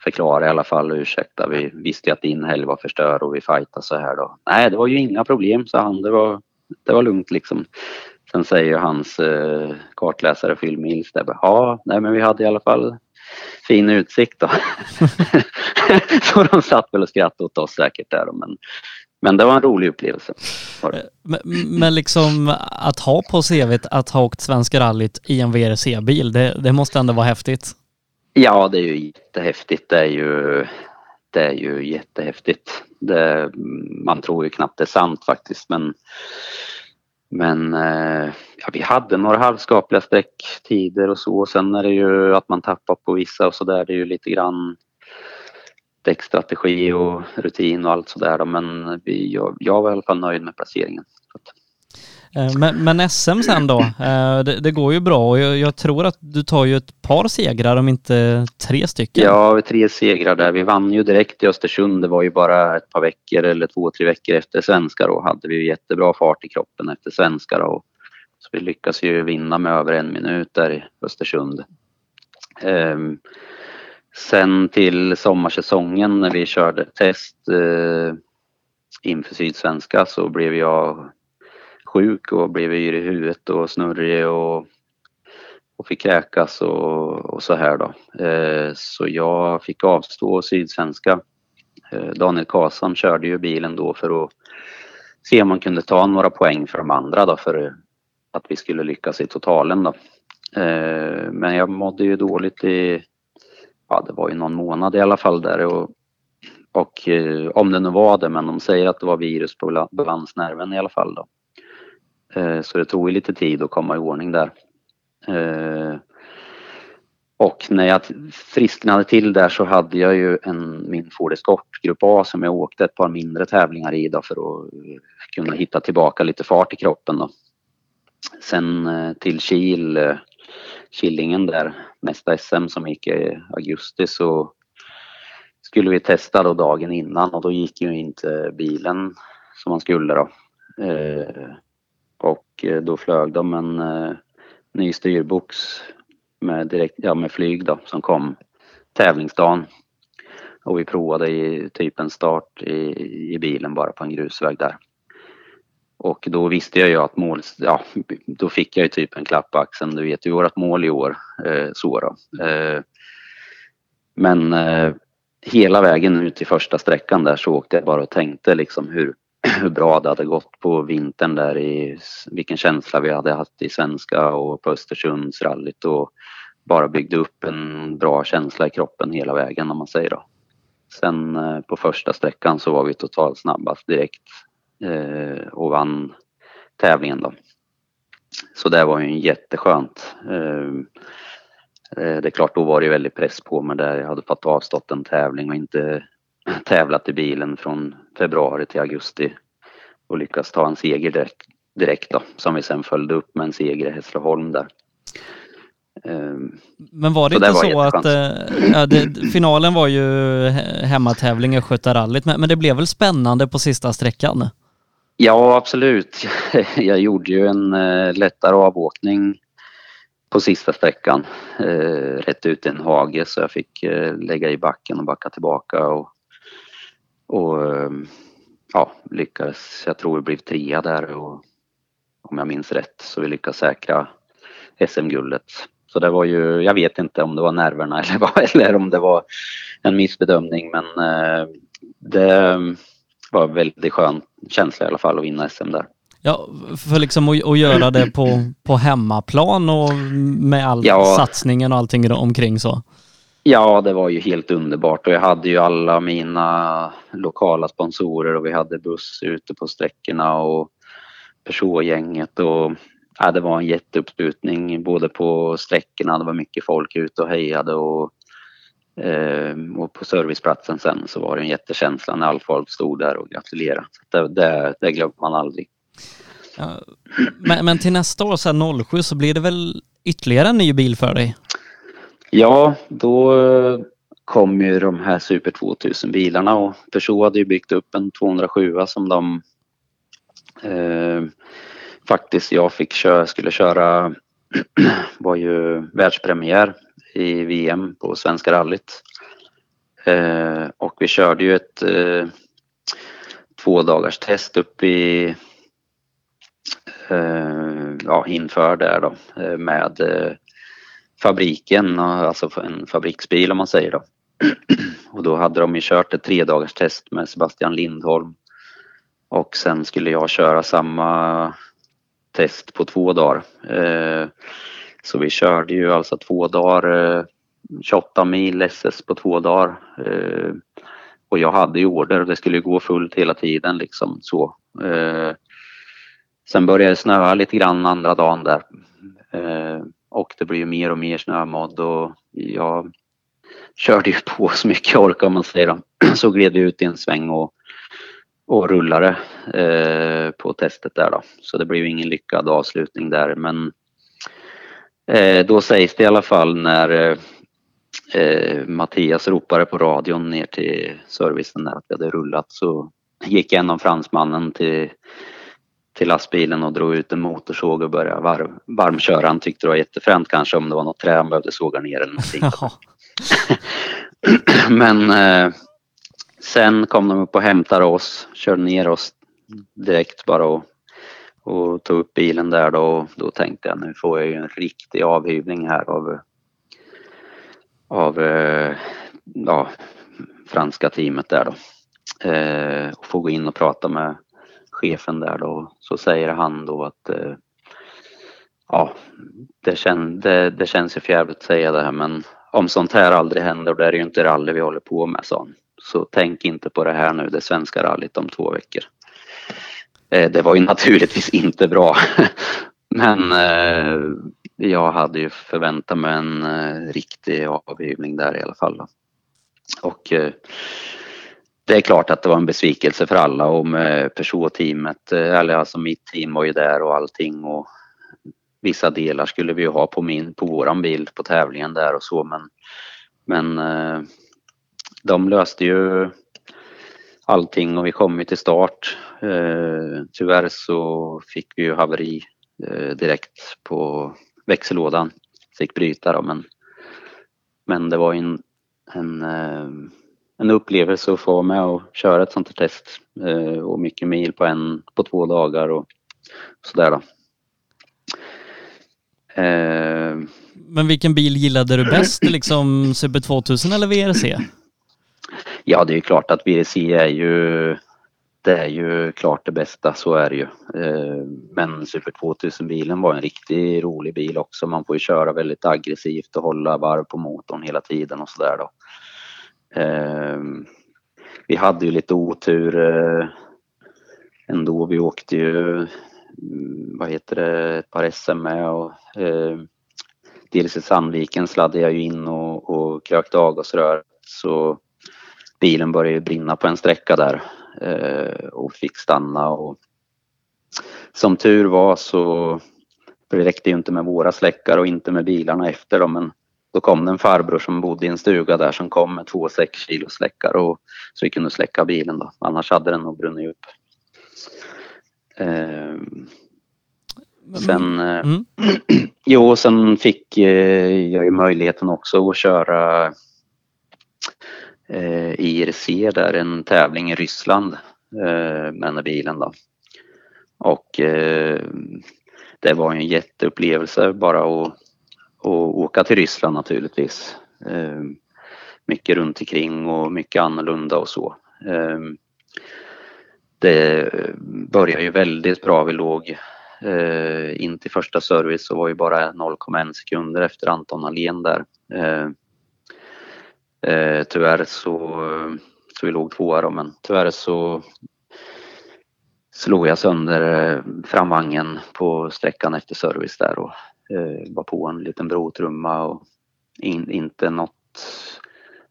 förklara i alla fall och ursäkta. Vi visste ju att din helg var förstörd och vi fightade så här då. Nej, det var ju inga problem, sa han. Det var, det var lugnt liksom. Sen säger hans eh, kartläsare Phil Mills där, ja, nej men vi hade i alla fall fin utsikt då. så de satt väl och skrattade åt oss säkert där men, men det var en rolig upplevelse.
Men, men liksom att ha på CVt att ha åkt Svenska rallyt i en VRC-bil, det, det måste ändå vara häftigt?
Ja, det är ju jättehäftigt. Det är ju, det är ju jättehäftigt. Det, man tror ju knappt det är sant faktiskt men Men eh, ja, vi hade några halvskapliga sträcktider och så. Sen är det ju att man tappar på vissa och så där. Det är ju lite grann däckstrategi och rutin och allt sådär. Men vi, jag, jag var i alla fall nöjd med placeringen.
Eh, men, men, SM sen då, eh, det, det, går ju bra och jag, jag, tror att du tar ju ett par segrar om inte tre stycken.
Ja, tre segrar där. Vi vann ju direkt i Östersund. Det var ju bara ett par veckor eller två, tre veckor efter svenska då hade vi jättebra fart i kroppen efter svenska då. Så vi lyckas ju vinna med över en minut där i Östersund. Um, sen till sommarsäsongen när vi körde test uh, inför Sydsvenska så blev jag sjuk och blev yr i huvudet och snurrig och, och fick kräkas och, och så här då. Eh, så jag fick avstå Sydsvenska. Eh, Daniel Karlsson körde ju bilen då för att se om man kunde ta några poäng för de andra då för att vi skulle lyckas i totalen då. Eh, men jag mådde ju dåligt i, ja det var ju någon månad i alla fall där och, och eh, om det nu var det, men de säger att det var virus på balansnerven i alla fall då. Eh, så det tog ju lite tid att komma i ordning där. Eh, och när jag frisknade till där så hade jag ju en, min Ford Escort Grupp A som jag åkte ett par mindre tävlingar i då för att eh, kunna hitta tillbaka lite fart i kroppen då. Sen till Kil, Killingen där, nästa SM som gick i augusti så skulle vi testa då dagen innan och då gick ju inte bilen som man skulle då. Och eh, då flög de en eh, ny styrbox med, direkt, ja, med flyg då, som kom tävlingsdagen. Och vi provade i typ en start i, i bilen bara på en grusväg där. Och då visste jag ju att mål, ja, då fick jag ju typ en klapp på axeln. Du vet ju vårt mål i år, eh, så då. Eh, men eh, hela vägen ut till första sträckan där så åkte jag bara och tänkte liksom hur, hur bra det hade gått på vintern där i vilken känsla vi hade haft i svenska och på Östersundsrallyt och bara byggde upp en bra känsla i kroppen hela vägen om man säger då. Sen eh, på första sträckan så var vi totalt snabbast direkt eh, och vann tävlingen då. Så det var ju jätteskönt. Ehm, eh, det är klart, då var det väldigt press på mig där jag hade fått avstått en tävling och inte tävlat i bilen från februari till augusti och lyckats ta en seger direkt, direkt då, som vi sen följde upp med en seger i Hässleholm där.
Ehm, Men var det så inte så att eh, ja, det, finalen var ju hemmatävling i Östgötarallyt, men, men det blev väl spännande på sista sträckan?
Ja, absolut. Jag gjorde ju en uh, lättare avåkning på sista sträckan, uh, rätt ut i en hage, så jag fick lägga i backen och backa tillbaka och och ehm, ja, lyckades, jag tror vi blev trea där och om jag minns rätt så vi lyckades säkra SM-guldet. Så det var ju, jag vet inte om det var nerverna eller, vad, eller om det var en missbedömning men eh, det var en väldigt skön känsla i alla fall att vinna SM där.
Ja, för liksom att, att göra det på, på hemmaplan och med all ja. satsningen och allting omkring så.
Ja, det var ju helt underbart och jag hade ju alla mina lokala sponsorer och vi hade buss ute på sträckorna och Peugeot-gänget och ja, det var en jätteuppslutning både på sträckorna, det var mycket folk ute och hejade och, eh, och på serviceplatsen sen så var det en jättekänsla när all folk stod där och gratulerade. Det, det, det glömmer man aldrig. Ja,
men, men till nästa år, så 07, så blir det väl ytterligare en ny bil för dig?
Ja, då eh, kom ju de här Super 2000 bilarna och Peugeot hade ju byggt upp en 207 som de eh, faktiskt jag fick köra, skulle köra var ju världspremiär i VM på Svenska rallyt. Eh, och vi körde ju ett eh, två dagars test upp i eh, ja, inför där då eh, med eh, fabriken, eh, alltså en fabriksbil om man säger då. Och då hade de ju kört ett tre dagars test med Sebastian Lindholm. Och sen skulle jag köra samma test på två dagar. Eh, så vi körde ju alltså två dagar, eh, 28 mil SS på två dagar. Och jag hade ju order och det skulle gå fullt hela tiden liksom så. sen började det snöa lite grann andra dagen där. Och det blir ju mer och mer snömodd och jag körde ju på så mycket jag orkade om man säger. Så gled vi ut i en sväng och, och rullade eh, på testet där då. Så det blev ju ingen lyckad avslutning där men eh, då sägs det i alla fall när eh, Mattias ropade på radion ner till servicen där att vi hade rullat så gick en av fransmannen till, till lastbilen och drog ut en motorsåg och började varv, varmköra. Han tyckte det var jättefränt kanske om det var något trä han behövde såga ner eller någonting. Men eh, sen kom de upp och hämtade oss, körde ner oss direkt bara och, och tog upp bilen där då. Och då tänkte jag nu får jag ju en riktig avhyvling här av, av eh, ja, franska teamet där då. Eh, och få gå in och prata med chefen där då. Så säger han då att eh, ja, det, kän, det, det känns ju förjävligt att säga det här men om sånt här aldrig händer, då är det ju inte rally vi håller på med, sa han. Så tänk inte på det här nu, det svenska rallyt om två veckor. Eh, det var ju naturligtvis inte bra. Men eh, jag hade ju förväntat mig en eh, riktig avhyvling där i alla fall. Då. Och eh, det är klart att det var en besvikelse för alla och med Peugeot-teamet, eh, eller alltså mitt team var ju där och allting och vissa delar skulle vi ju ha på, min, på våran bil på tävlingen där och så men, men eh, de löste ju allting och vi kom ju till start. Eh, tyvärr så fick vi ju haveri direkt på växellådan. Fick bryta då men, men det var en, en, en upplevelse att få med och köra ett sånt här test och mycket mil på en, på två dagar och sådär då.
Eh, Men vilken bil gillade du bäst, liksom Super 2000 eller VRC?
Ja, det är ju klart att VRC är ju det är ju klart det bästa, så är det ju. Eh, men Super 2000-bilen var en riktigt rolig bil också. Man får ju köra väldigt aggressivt och hålla varv på motorn hela tiden och sådär då. Eh, vi hade ju lite otur eh, ändå. Vi åkte ju mm, vad heter det, ett par SM med och eh, dels i Sandviken sladdade jag ju in och, och krökte avgasrör så bilen började brinna på en sträcka där eh, och fick stanna och som tur var så det räckte ju inte med våra släckare och inte med bilarna efter dem men då kom det en farbror som bodde i en stuga där som kom med två 6 kilo släckare och så vi kunde släcka bilen då. Annars hade den nog brunnit upp. Eh, sen, eh, mm. jo, sen fick eh, jag ju möjligheten också att köra eh, IRC där, en tävling i Ryssland eh, med den här bilen då. Och eh, det var en jätteupplevelse bara att, och åka till Ryssland naturligtvis. Eh, mycket runt omkring och mycket annorlunda och så. Eh, det började ju väldigt bra. Vi låg eh, in till första service och var ju bara 0,1 sekunder efter Anton Alén där. Eh, eh, tyvärr så, så vi låg tvåa då, men tyvärr så slog jag sönder eh, framvagnen på sträckan efter service där och eh, var på en liten brotrumma och in, inte något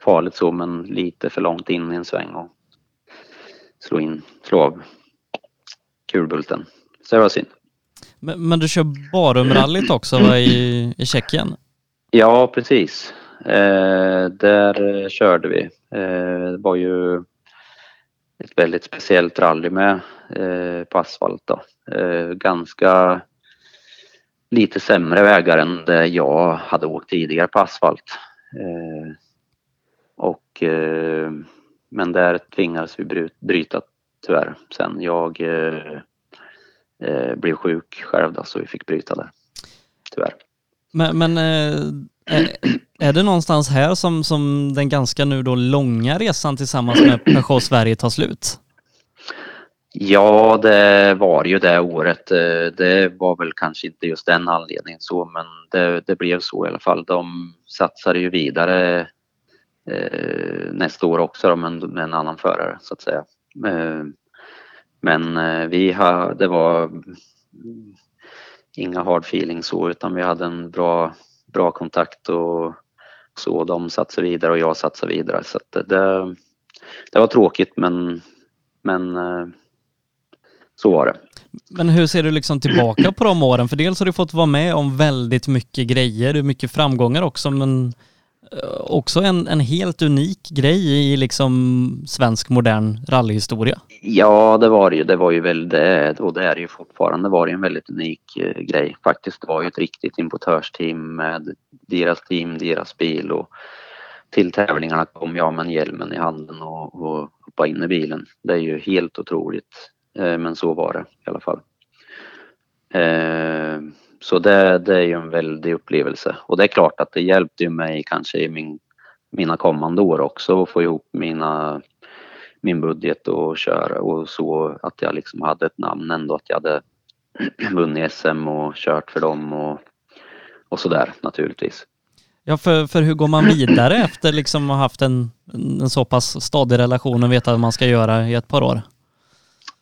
farligt så men lite för långt in i en sväng och slå in, slå av kulbulten. Så det var synd.
Men, men du kör Barumrallyt också va, i, i Tjeckien?
Ja, precis. Eh, där körde vi. Eh, det var ju ett väldigt speciellt rally med eh, på asfalt. Då. Eh, ganska lite sämre vägar än det jag hade åkt tidigare på asfalt. Eh, och eh, men där tvingades vi bryta tyvärr sen. Jag eh, eh, blev sjuk själv då, så vi fick bryta där. Tyvärr.
Men, men eh, är, är, det någonstans här som, som den ganska nu då långa resan tillsammans med Peugeot Sverige tar slut?
Ja, det var ju det året. Eh, det var väl kanske inte just den anledningen så, men det, det blev så i alla fall. De satsade ju vidare eh, nästa år också då, med, med en annan förare så att säga. Eh, men eh, vi hade det var inga hard feelings så utan vi hade en bra, bra kontakt och så de satsade vidare och jag satsade vidare så att det, det var tråkigt men, men eh, så var det.
Men hur ser du liksom tillbaka på de åren? För dels har du fått vara med om väldigt mycket grejer, mycket framgångar också, men eh, också en, en helt unik grej i liksom svensk modern rallyhistoria.
Ja, det var det ju. Det var ju väl det, och det är det ju fortfarande, var det en väldigt unik eh, grej. Faktiskt var ju ett riktigt importörsteam med deras team, deras bil och till tävlingarna kom jag med hjälmen i handen och, och hoppade in i bilen. Det är ju helt otroligt. Eh, men så var det i alla fall. Eh, så det, det är ju en väldig upplevelse och det är klart att det hjälpte mig kanske i min, mina kommande år också att få ihop mina, min budget och köra och så att jag liksom hade ett namn ändå att jag hade vunnit SM och kört för dem och, och sådär naturligtvis.
Ja, för, för hur går man vidare efter liksom att ha haft en, en så pass stadig relation och veta vad man ska göra i ett par år?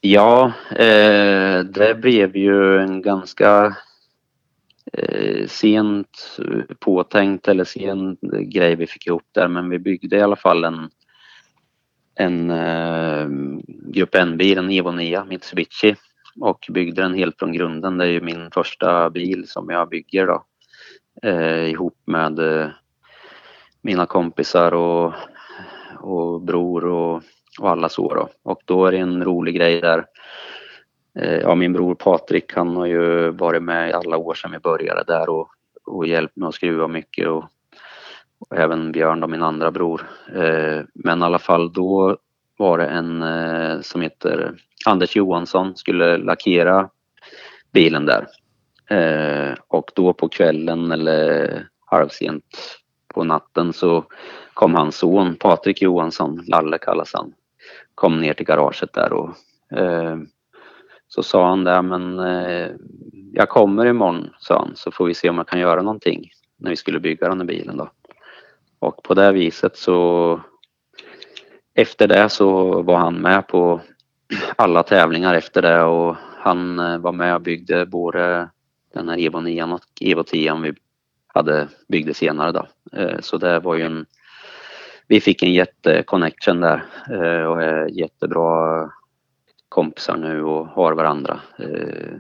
Ja, eh, det blev ju en ganska eh, sent påtänkt eller sen grej vi fick ihop där men vi byggde i alla fall en, en eh, Grupp N-bil, en Evo 9 Mitsubishi och byggde den helt från grunden. Det är ju min första bil som jag bygger då eh, ihop med eh, mina kompisar och, och bror och och alla så då. Och då är det en rolig grej där. Eh, ja, min bror Patrik han har ju varit med i alla år sedan vi började där och, och hjälpt mig att skruva mycket och, och även Björn då, min andra bror. Eh, men i alla fall då var det en eh, som heter Anders Johansson skulle lackera bilen där. Och då på kvällen eller halvsent på natten så kom hans son Patrik Johansson, Lalle kallas han, kom ner till garaget där och eh, så sa han det, men eh, jag kommer imorgon, sa han, så får vi se om jag kan göra någonting när vi skulle bygga den här bilen då. Och på det viset så efter det så var han med på alla tävlingar efter det och han eh, var med och byggde både den här Evo 9 och Evo 10 vi hade byggde senare då. Eh, så det var ju en vi fick en jätteconnection där eh, och är jättebra kompisar nu och har varandra. Eh,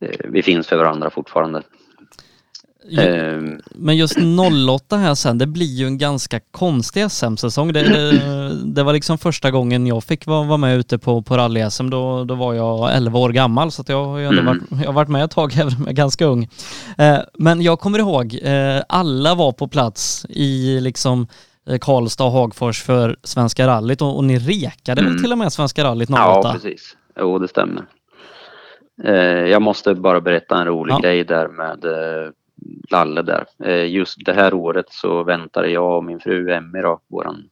eh, vi finns för varandra fortfarande.
Men just 08 här sen, det blir ju en ganska konstig SM-säsong. Det, det, det, var liksom första gången jag fick vara, vara med ute på, på rally-SM. Då, då var jag 11 år gammal så jag, har mm. varit, jag varit med ett tag, även om jag är ganska ung. Men jag kommer ihåg, alla var på plats i liksom Karlstad och Hagfors för Svenska rallyt och, och ni rekade mm. väl till och med Svenska rallyt 08?
Ja, precis. Jo, det stämmer. Eh, jag måste bara berätta en rolig ja. grej där med eh, Lalle där. Eh, just det här året så väntade jag och min fru Emmy då, våran,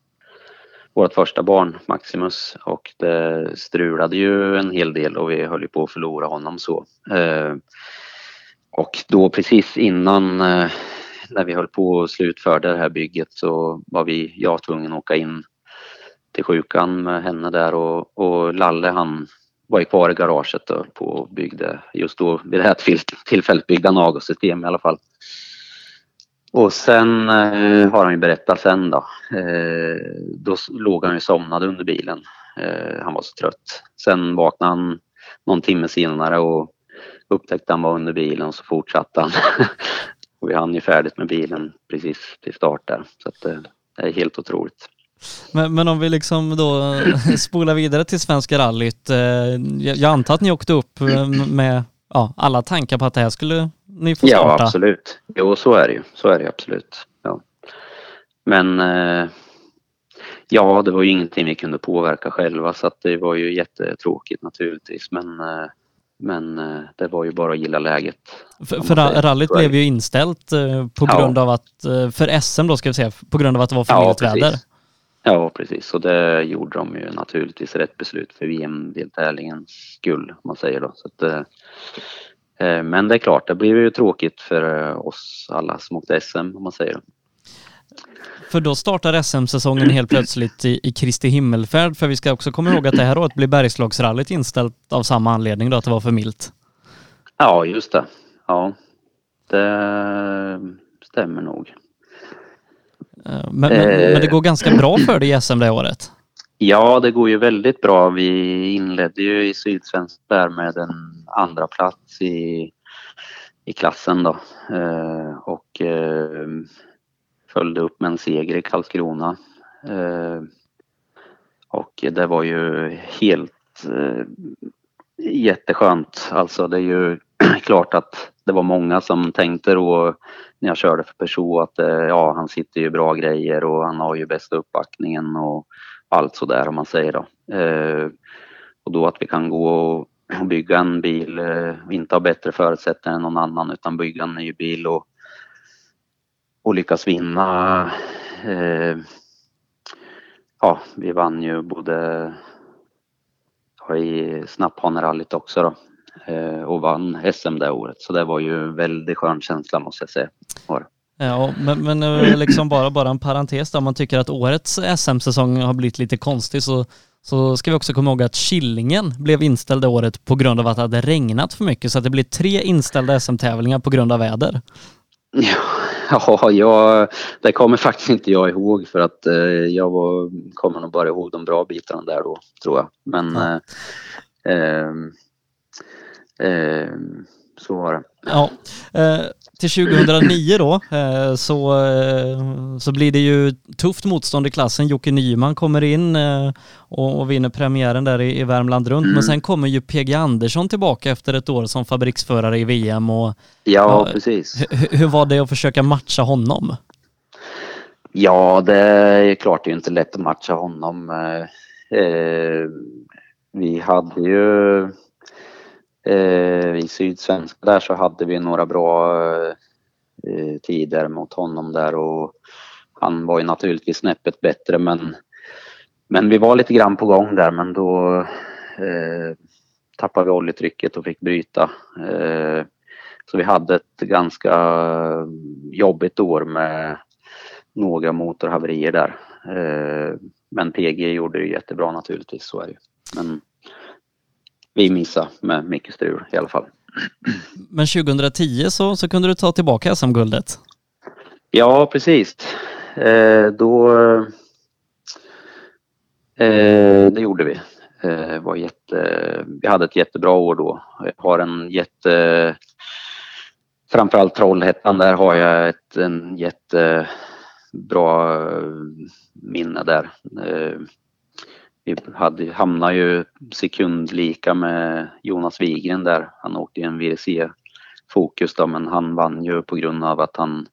vårt första barn Maximus och det strulade ju en hel del och vi höll ju på att förlora honom så. Eh, och då precis innan eh, när vi höll på att slutföra det här bygget så var vi, jag tvungen att åka in till sjukan med henne där och, och Lalle han var ju kvar i garaget och på och byggde, just då vid det här tillfället byggde han avgassystem i alla fall. Och sen eh, har han ju berättat sen då. Eh, då låg han ju somnad under bilen. Eh, han var så trött. Sen vaknade han någon timme senare och upptäckte han var under bilen och så fortsatte han. Och vi hann ju färdigt med bilen precis till start där. Så att eh, det är helt otroligt.
Men, men, om vi liksom då spolar vidare till Svenska rallyt. Eh, jag antar att ni åkte upp eh, med ja, alla tankar på att det här skulle ni få starta?
Ja, absolut. Jo, så är det ju. Så är det absolut. Ja. Men ja, det var ju ingenting vi kunde påverka själva så att det var ju jättetråkigt naturligtvis. Men men eh, det var ju bara att gilla läget.
För, för rallyt blev ju inställt eh, på grund ja. av att, eh, för SM då ska vi säga, på grund av att det var för ja, väder.
Ja, precis. Och det gjorde de ju naturligtvis rätt beslut för VM-deltävlingens skull, om man säger då. Så att, men det är klart, det blev ju tråkigt för oss alla som åkte SM, om man säger.
För då startar SM-säsongen helt plötsligt i, i Kristi himmelfärd, för vi ska också komma ihåg att det här året blir Bergslagsrallyt inställt av samma anledning då, att det var för milt.
Ja, just det. Ja, det stämmer nog.
Eh, Men, men, men det går ganska bra för dig i SM det året?
Ja, det går ju väldigt bra. Vi inledde ju i Sydsvensk där med en andra plats i, i klassen då. Eh, och eh, följde upp med en seger i Karlskrona. Eh, och det var ju helt eh, jätteskönt. Alltså det är ju klart att det var många som tänkte då när jag körde för Peugeot att eh, ja, han sitter ju bra grejer och han har ju bästa uppbackningen och allt sådär om man säger då. Och då att vi kan gå och bygga en bil och inte ha bättre förutsättningar än någon annan utan bygga en ny bil och, och lyckas vinna. Eh, ja, vi vann ju både i snapphanerallyt också då eh, och vann SM det året. Så det var ju en väldigt skön känsla måste jag säga.
Ja, men, men eh, liksom bara, bara en parentes där, om man tycker att årets SM-säsong har blivit lite konstig så, så ska vi också komma ihåg att Killingen blev inställd det året på grund av att det hade regnat för mycket så att det blir tre inställda SM-tävlingar på grund av väder.
Ja, jag, det kommer faktiskt inte jag ihåg för att eh, jag var, kommer nog bara ihåg de bra bitarna där då, tror jag. Men eh, eh, eh, så var det.
Ja, eh, till 2009 då eh, så, eh, så blir det ju tufft motstånd i klassen. Jocke Nyman kommer in eh, och, och vinner premiären där i, i Värmland runt. Men sen kommer ju PG Andersson tillbaka efter ett år som fabriksförare i VM. Och,
Ja, precis.
Hur, hur var det att försöka matcha honom?
Ja, det är klart det är inte lätt att matcha honom. Eh, eh, vi hade ju eh, i Sydsvenska där så hade vi några bra eh, tider mot honom där och han var ju naturligtvis snäppet bättre men, men vi var lite grann på gång där men då eh, tappade vi oljetrycket och fick bryta. Eh, så vi hade ett ganska jobbigt år med några motorhaverier där. Eh, men PG gjorde det jättebra naturligtvis, så är det ju. Men vi missade med mycket strul i alla fall.
Men 2010 så, så kunde du ta tillbaka SM-guldet.
Ja, precis. Eh, då... Eh, det gjorde vi. Eh, var jätte, vi hade ett jättebra år då. Jag har en jätte... Framförallt Trollhättan, där har jag ett en jättebra eh, minne där. Vi hade, hamnade ju sekundlika med Jonas Wigren där. Han åkte i en VRC Fokus då, men han vann ju på grund av att han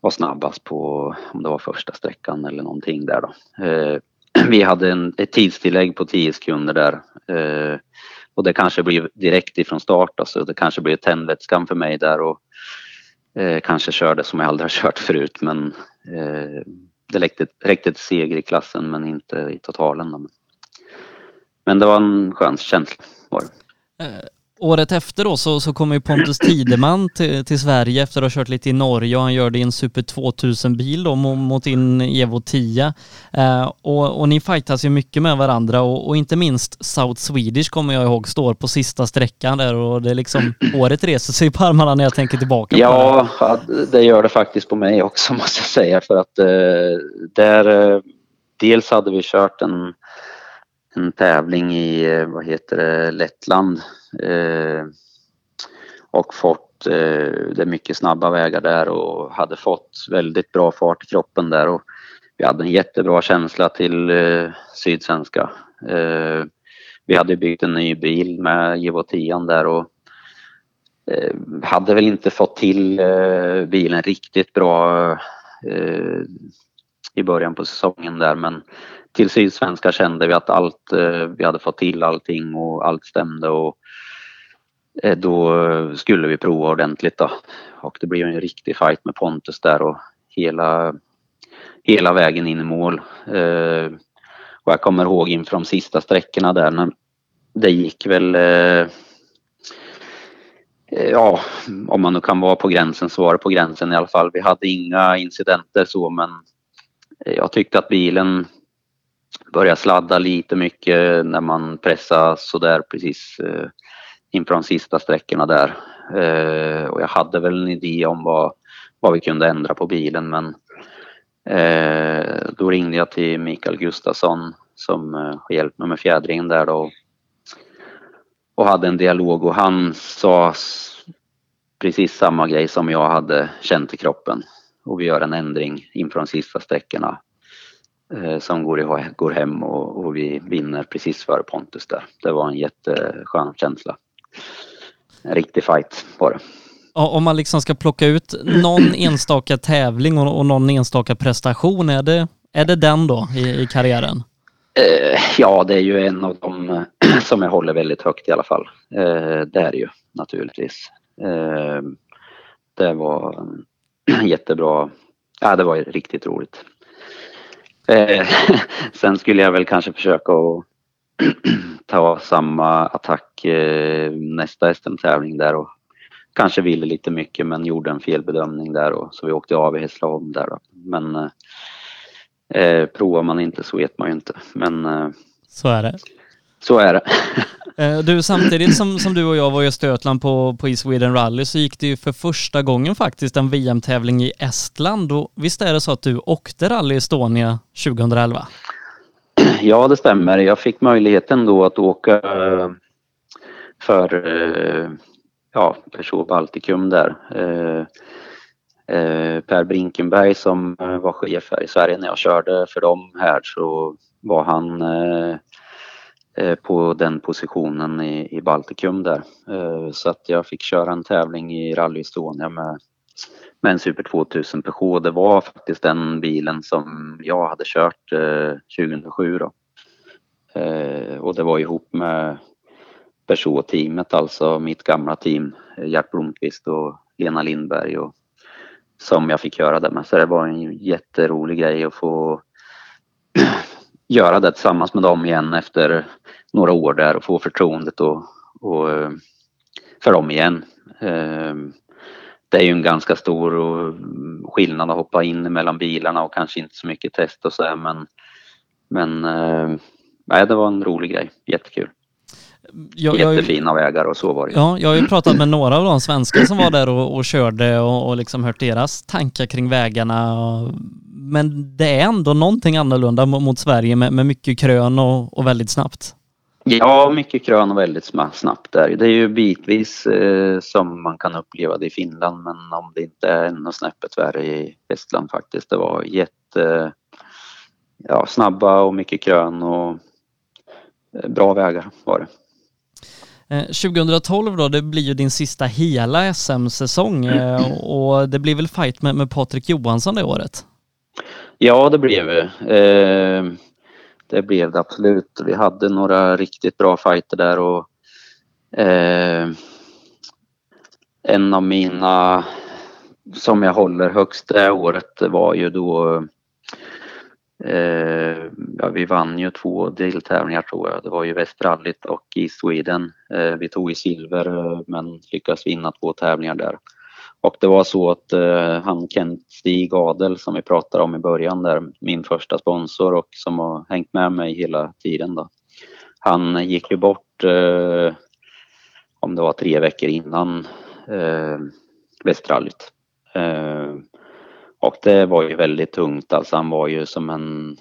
var snabbast på, om det var första sträckan eller någonting där då. Eh, vi hade en, ett tidstillägg på 10 sekunder där. Eh, och det kanske blir direkt ifrån start alltså. Det kanske blir tändvätskan för mig där och eh, kanske körde som jag aldrig har kört förut men eh, det räckte, räckte till seger i klassen men inte i totalen. Men det var en skön känsla var det.
Eh, Året efter då så, så kommer ju Pontus Tideman till, till Sverige efter att ha kört lite i Norge och han gör det i en Super 2000-bil då mot, din Evo 10. Eh, och, och ni fightas ju mycket med varandra och, och inte minst South Swedish kommer jag ihåg står på sista sträckan där och det är liksom året reser sig på armarna när jag tänker tillbaka på det.
Ja, ja, det gör det faktiskt på mig också måste jag säga för att eh, där eh, dels hade vi kört en, en tävling i, eh, vad heter det, Lettland Eh, och fått, eh, det mycket snabba vägar där och hade fått väldigt bra fart i kroppen där och vi hade en jättebra känsla till eh, Sydsvenska. Eh, vi hade byggt en ny bil med Givo 10 där och eh, hade väl inte fått till eh, bilen riktigt bra eh, i början på säsongen där men till Sydsvenska kände vi att allt, eh, vi hade fått till allting och allt stämde och Eh, då skulle vi prova ordentligt då. Och det blev en riktig fight med Pontus där och hela, hela vägen in i mål. Eh, och jag kommer ihåg inför de sista sträckorna där när det gick väl eh, eh, Ja, om man nu kan vara på gränsen så var det på gränsen i alla fall. Vi hade inga incidenter så men eh, jag tyckte att bilen började sladda lite mycket när man pressade sådär precis eh, inför de sista sträckorna där. Eh, och jag hade väl en idé om vad, vad vi kunde ändra på bilen men eh, då ringde jag till Mikael Gustafsson som eh, har hjälpt mig med fjädringen där då och hade en dialog och han sa precis samma grej som jag hade känt i kroppen. Och vi gör en ändring inför de sista sträckorna eh, som går, i, går hem och, och, vi vinner precis före Pontus där. Det var en jätteskön känsla. En riktig fight var det.
Om man liksom ska plocka ut någon enstaka tävling och, någon enstaka prestation, är det, är det den då i, i karriären?
Eh, ja, det är ju en av dem som jag håller väldigt högt i alla fall. Eh, det är det ju naturligtvis. Eh, det var jättebra. Ja, det var riktigt roligt. Sen skulle jag väl kanske försöka att ta samma attack eh, nästa SM-tävling där och kanske ville lite mycket men gjorde en felbedömning där och så vi åkte av i Hässleholm där då. Men eh, eh, provar man inte så vet man ju inte. Men eh,
så är det.
Så är det.
Eh, du, samtidigt som, som du och jag var i Östergötland på, på East Sweden Rally så gick det ju för första gången faktiskt en VM-tävling i Estland och visst är det så att du åkte Rally Estonia 2011?
Ja, det stämmer. Jag fick möjligheten då att åka eh, för eh, ja, Peugeot Baltikum där. Eh, eh, per Brinkenberg som eh, var chef här i Sverige när jag körde för dem här så var han Eh, på den positionen i, i Baltikum där. Eh, så att jag fick köra en tävling i Rally Estonia med, med en Super 2000 Peugeot. Det var faktiskt den bilen som jag hade kört 2007 eh, då. Och det var ihop med Peugeot-teamet, alltså mitt gamla team, Gert Blomqvist och Lena Lindberg och som jag fick göra det med. Så det var en jätterolig grej att få göra det tillsammans med dem igen efter några år där och få förtroendet och, och för dem igen. Ehm, det är ju en ganska stor skillnad att hoppa in mellan bilarna och kanske inte så mycket test och så här, men men ehm, nej, det var en rolig grej. Jättekul. Jag, Jättefina jag, vägar och så var det.
Ja, jag har ju pratat med några av de svenskar som var där och, och körde och, och liksom hört deras tankar kring vägarna. Och, men det är ändå någonting annorlunda mot Sverige med, med mycket krön och, väldigt snabbt.
Ja, mycket krön och väldigt snabbt där. Det är ju bitvis eh, som man kan uppleva det i Finland men om det inte är ännu snäppet värre i Estland faktiskt. Det var jätte ja, snabba och mycket krön och eh, bra vägar var det.
2012 eh, då, det blir ju din sista hela SM-säsong eh, och det blir väl fight med, med Patrik Johansson det året?
Ja, det blev det. Eh, det blev det absolut. Vi hade några riktigt bra fighter där och en av mina som jag håller högst det året var ju då Eh, ja, vi vann ju två deltävlingar tror jag. Det var ju Västrallyt och i Sweden. Eh, vi tog i silver eh, men lyckades vinna två tävlingar där. Och det var så att eh, han Kent Stig Adel som vi pratade om i början där, min första sponsor och som har hängt med mig hela tiden då. Han gick ju bort eh, om det var tre veckor innan eh, Västrallyt. Och det var ju väldigt tungt alltså. Han var ju som en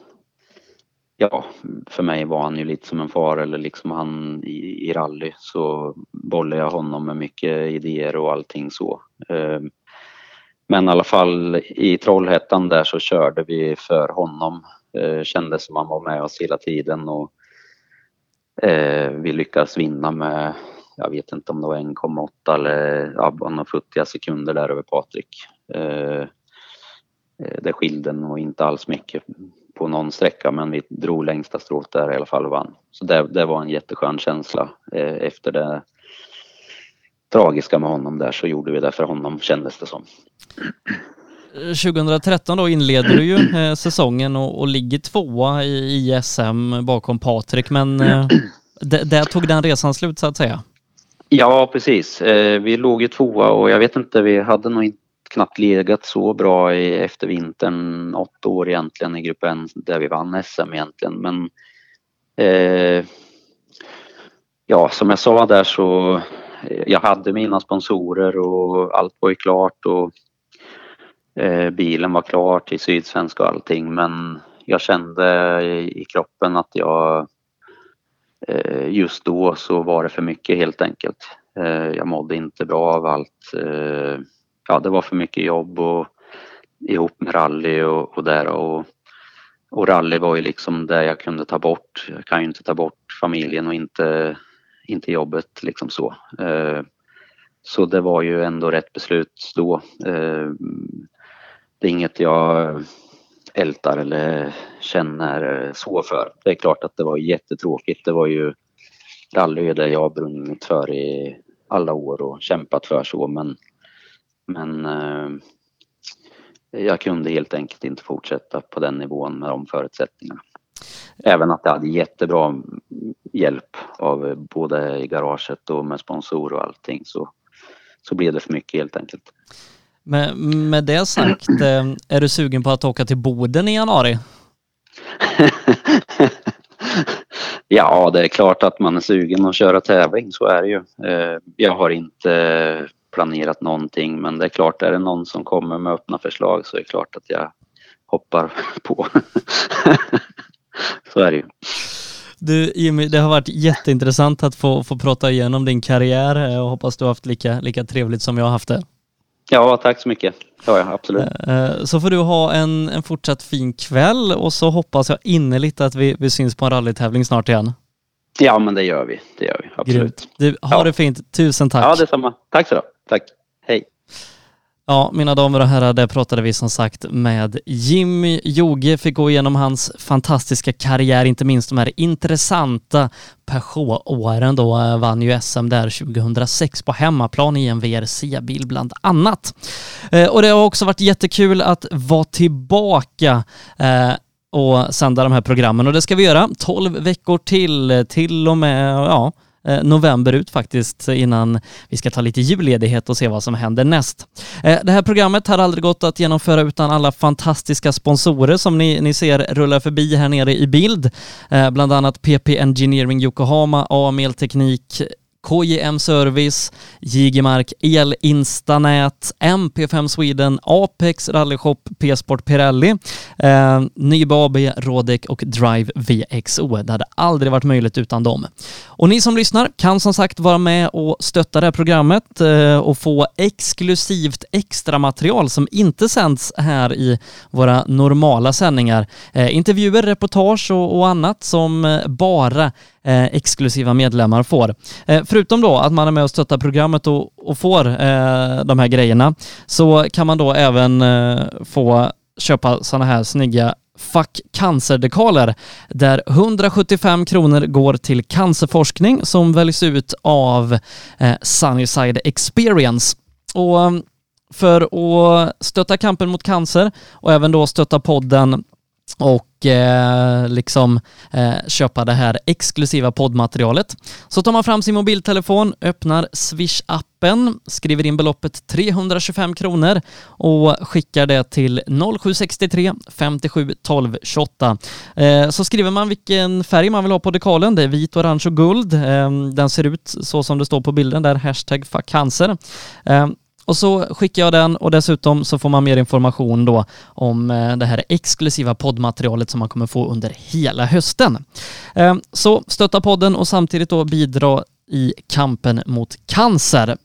ja, för mig var han ju lite som en far eller liksom han i, i rally så bollade jag honom med mycket idéer och allting så. Ehm, men i alla fall i Trollhättan där så körde vi för honom. Ehm, kändes som han var med oss hela tiden och ehm, vi lyckades vinna med, jag vet inte om det var 1,8 eller ja, några futtiga sekunder där över Patrik. Eh, det skilde nog inte alls mycket på någon sträcka men vi drog längsta strået där i alla fall och vann. Så det, det var en jätteskön känsla. Eh, efter det tragiska med honom där så gjorde vi det för honom kändes det som.
2013 då inleder du ju eh, säsongen och, och ligger tvåa i, i SM bakom Patrik men eh, där tog den resan slut så att säga.
Ja precis. Eh, vi låg ju tvåa och jag vet inte, vi hade nog inte knappt legat så bra i, efter vintern, åtta år egentligen i gruppen där vi vann SM egentligen. Men eh, ja, som jag sa där så eh, jag hade mina sponsorer och allt var ju klart och eh, bilen var klar till Sydsvenska och allting men jag kände i kroppen att jag eh, just då så var det för mycket helt enkelt. Eh, jag mådde inte bra av allt. Eh, Ja, det var för mycket jobb och ihop med rally och, och där och, och rally var ju liksom det jag kunde ta bort. Jag kan ju inte ta bort familjen och inte, inte jobbet liksom så. Eh, så det var ju ändå rätt beslut då. Eh, det är inget jag ältar eller känner så för. Det är klart att det var jättetråkigt. Det var ju rally det jag brunnit för i alla år och kämpat för så men, men eh, jag kunde helt enkelt inte fortsätta på den nivån med de förutsättningarna. Även att jag hade jättebra hjälp av både i garaget och med sponsor och allting så, så blev det för mycket helt enkelt.
Med, med det sagt, eh, är du sugen på att åka till Boden i januari?
ja, det är klart att man är sugen att köra tävling, så är det ju. Eh, jag har inte planerat någonting, men det är klart, är det någon som kommer med öppna förslag så är det klart att jag hoppar på. så är det ju.
Du Jimmy, det har varit jätteintressant att få, få prata igenom din karriär och hoppas du har haft lika, lika trevligt som jag har haft det.
Ja, tack så mycket. Ja, ja, absolut.
Eh, så får du ha en, en fortsatt fin kväll och så hoppas jag innerligt att vi, vi syns på en rallytävling snart igen.
Ja, men det gör vi. Det gör vi. Absolut.
Du, ha ja. det fint. Tusen tack.
Ja, detsamma. Tack så du Tack. Hej.
Ja, mina damer och herrar, där pratade vi som sagt med Jimmy Joge, fick gå igenom hans fantastiska karriär, inte minst de här intressanta Peugeot-åren då, eh, vann ju SM där 2006 på hemmaplan i en VRC-bil bland annat. Eh, och det har också varit jättekul att vara tillbaka eh, och sända de här programmen och det ska vi göra 12 veckor till, till och med, ja, Eh, november ut faktiskt eh, innan vi ska ta lite julledighet och se vad som händer näst. Eh, det här programmet har aldrig gått att genomföra utan alla fantastiska sponsorer som ni, ni ser rullar förbi här nere i bild. Bland annat PP Engineering Yokohama, AML Teknik, KJM Service, Jigemark, Elinstanät, MP5 Sweden, Apex Rallyshop, P-sport Pirelli, eh, Nybe AB, Rodec och Drive VXO. Det hade aldrig varit möjligt utan dem. Och ni som lyssnar kan som sagt vara med och stötta det här programmet eh, och få exklusivt extra material som inte sänds här i våra normala sändningar. Eh, intervjuer, reportage och, och annat som eh, bara eh, exklusiva medlemmar får. Eh, förutom då att man är med och stöttar programmet och, och får eh, de här grejerna så kan man då även eh, få köpa sådana här snygga Fuck cancerdekaler där 175 kronor går till cancerforskning som väljs ut av eh, Sunnyside Experience. Och eh, för att stötta kampen mot cancer och även då stötta podden och eh, liksom eh, köpa det här exklusiva poddmaterialet. Så tar man fram sin mobiltelefon, öppnar Swish-appen, skriver in beloppet 325 kronor och skickar det till 0763 57 12 28. Eh, så skriver man vilken färg man vill ha på dekalen. Det är vit, orange och guld. Eh, den ser ut så som det står på bilden där, hashtag fuck cancer. Eh, och så skickar jag den och dessutom så får man mer information då om eh, det här exklusiva poddmaterialet som man kommer få under hela hösten. Ehm, så stötta podden och samtidigt då bidra i kampen mot cancer.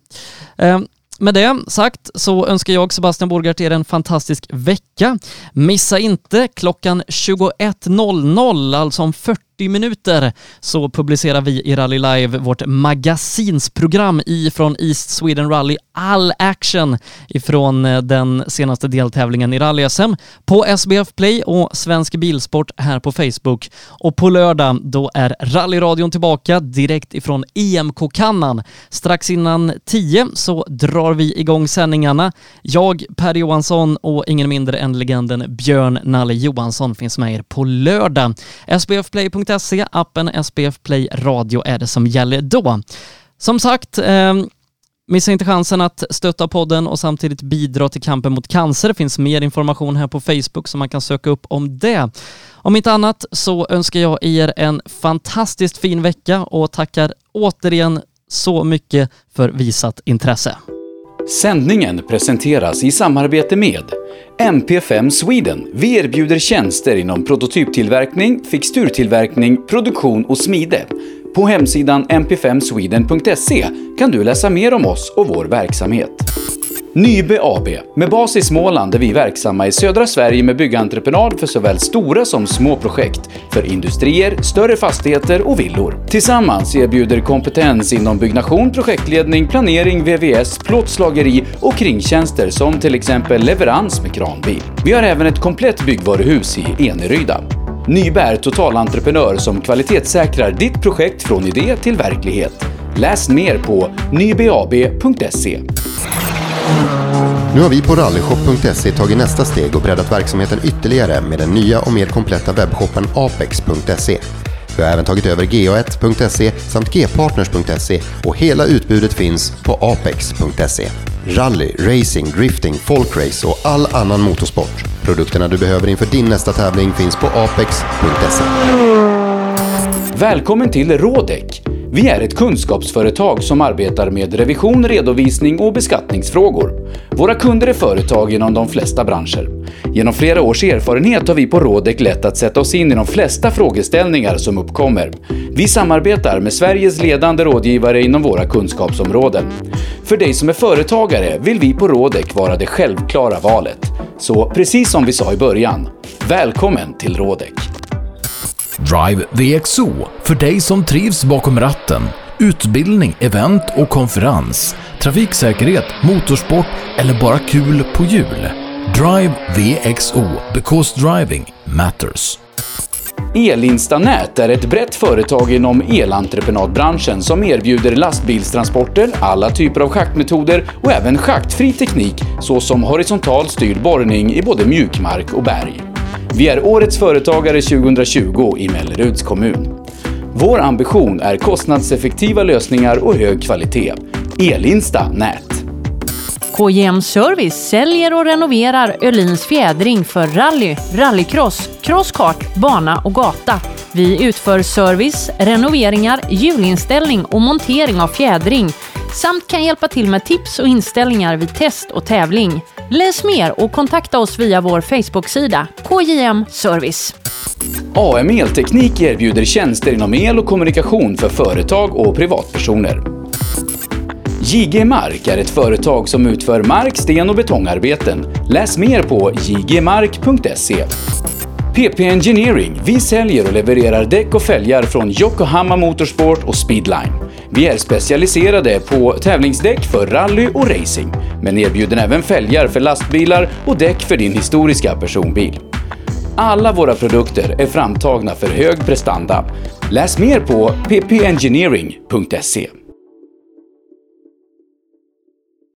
Ehm, med det sagt så önskar jag Sebastian Borgart er en fantastisk vecka. Missa inte klockan 21.00, alltså om 40 minuter så publicerar vi i Rally Live vårt magasinsprogram ifrån East Sweden Rally All Action ifrån eh, den senaste deltävlingen i rally-SM på SBF Play och Svensk Bilsport här på Facebook. Och på lördag då är rallyradion tillbaka direkt ifrån EMK-kannan. Strax innan 10 så drar vi igång sändningarna. Jag, Per Johansson och ingen mindre än legenden Björn Nalle Johansson finns med er på lördag. SBFplay.se appen SBF Play Radio är det som gäller då. Som sagt, eh, Missa inte chansen att stötta podden och samtidigt bidra till kampen mot cancer. Det finns mer information här på Facebook som man kan söka upp om det. Om inte annat så önskar jag er en fantastiskt fin vecka och tackar återigen Så mycket för visat intresse.
Sändningen presenteras i samarbete med MP5 Sweden. Vi erbjuder tjänster inom prototyptillverkning, fixturtillverkning, produktion och smide. På hemsidan mp5sweden.se kan du läsa mer om oss och vår verksamhet. Nybe AB, med bas i Småland är vi verksamma i södra Sverige med byggentreprenad för såväl stora som små projekt, för industrier, större fastigheter och villor. Tillsammans erbjuder kompetens inom byggnation, projektledning, planering, VVS, plåtslageri och kringtjänster som till exempel leverans med kranbil. Vi har även ett komplett byggvaruhus i Eneryda. Nybe är totalentreprenör som kvalitetssäkrar ditt projekt från idé till verklighet. Läs mer på nybab.se.
Nu har vi på rallyshop.se tagit nästa steg och breddat verksamheten ytterligare med den nya och mer kompletta webbshoppen apex.se. Vi har även tagit över ga1.se samt gpartners.se och hela utbudet finns på apex.se. Rally, racing, drifting, folkrace och all annan motorsport. Produkterna du behöver inför din nästa tävling finns på apex.se.
Välkommen till Rådek! Vi är ett kunskapsföretag som arbetar med revision, redovisning och beskattningsfrågor. Våra kunder är företag inom de flesta branscher. Genom flera års erfarenhet har vi på Rådek lätt att sätta oss in i de flesta frågeställningar som uppkommer. Vi samarbetar med Sveriges ledande rådgivare inom våra kunskapsområden. För dig som är företagare vill vi på Rådek vara det självklara valet. Så precis som vi sa i början, välkommen till Rådek!
Drive VXO för dig som trivs bakom ratten. Utbildning, event och konferens. Trafiksäkerhet, motorsport eller bara kul på hjul. Drive VXO because driving matters.
Elinstanät är ett brett företag inom elentreprenadbranschen som erbjuder lastbilstransporter, alla typer av schaktmetoder och även schaktfri teknik såsom horisontal styrd borrning i både mjukmark och berg. Vi är Årets Företagare 2020 i Melleruds kommun. Vår ambition är kostnadseffektiva lösningar och hög kvalitet. Elinsta Nät.
KJM Service säljer och renoverar Öhlins fjädring för rally, rallycross, crosskart, bana och gata. Vi utför service, renoveringar, hjulinställning och montering av fjädring samt kan hjälpa till med tips och inställningar vid test och tävling. Läs mer och kontakta oss via vår Facebook-sida KJM Service.
AM Elteknik erbjuder tjänster inom el och kommunikation för företag och privatpersoner. JG Mark är ett företag som utför mark-, sten och betongarbeten. Läs mer på jgmark.se. PP Engineering. Vi säljer och levererar däck och fälgar från Yokohama Motorsport och Speedline. Vi är specialiserade på tävlingsdäck för rally och racing, men erbjuder även fälgar för lastbilar och däck för din historiska personbil. Alla våra produkter är framtagna för hög prestanda. Läs mer på ppengineering.se.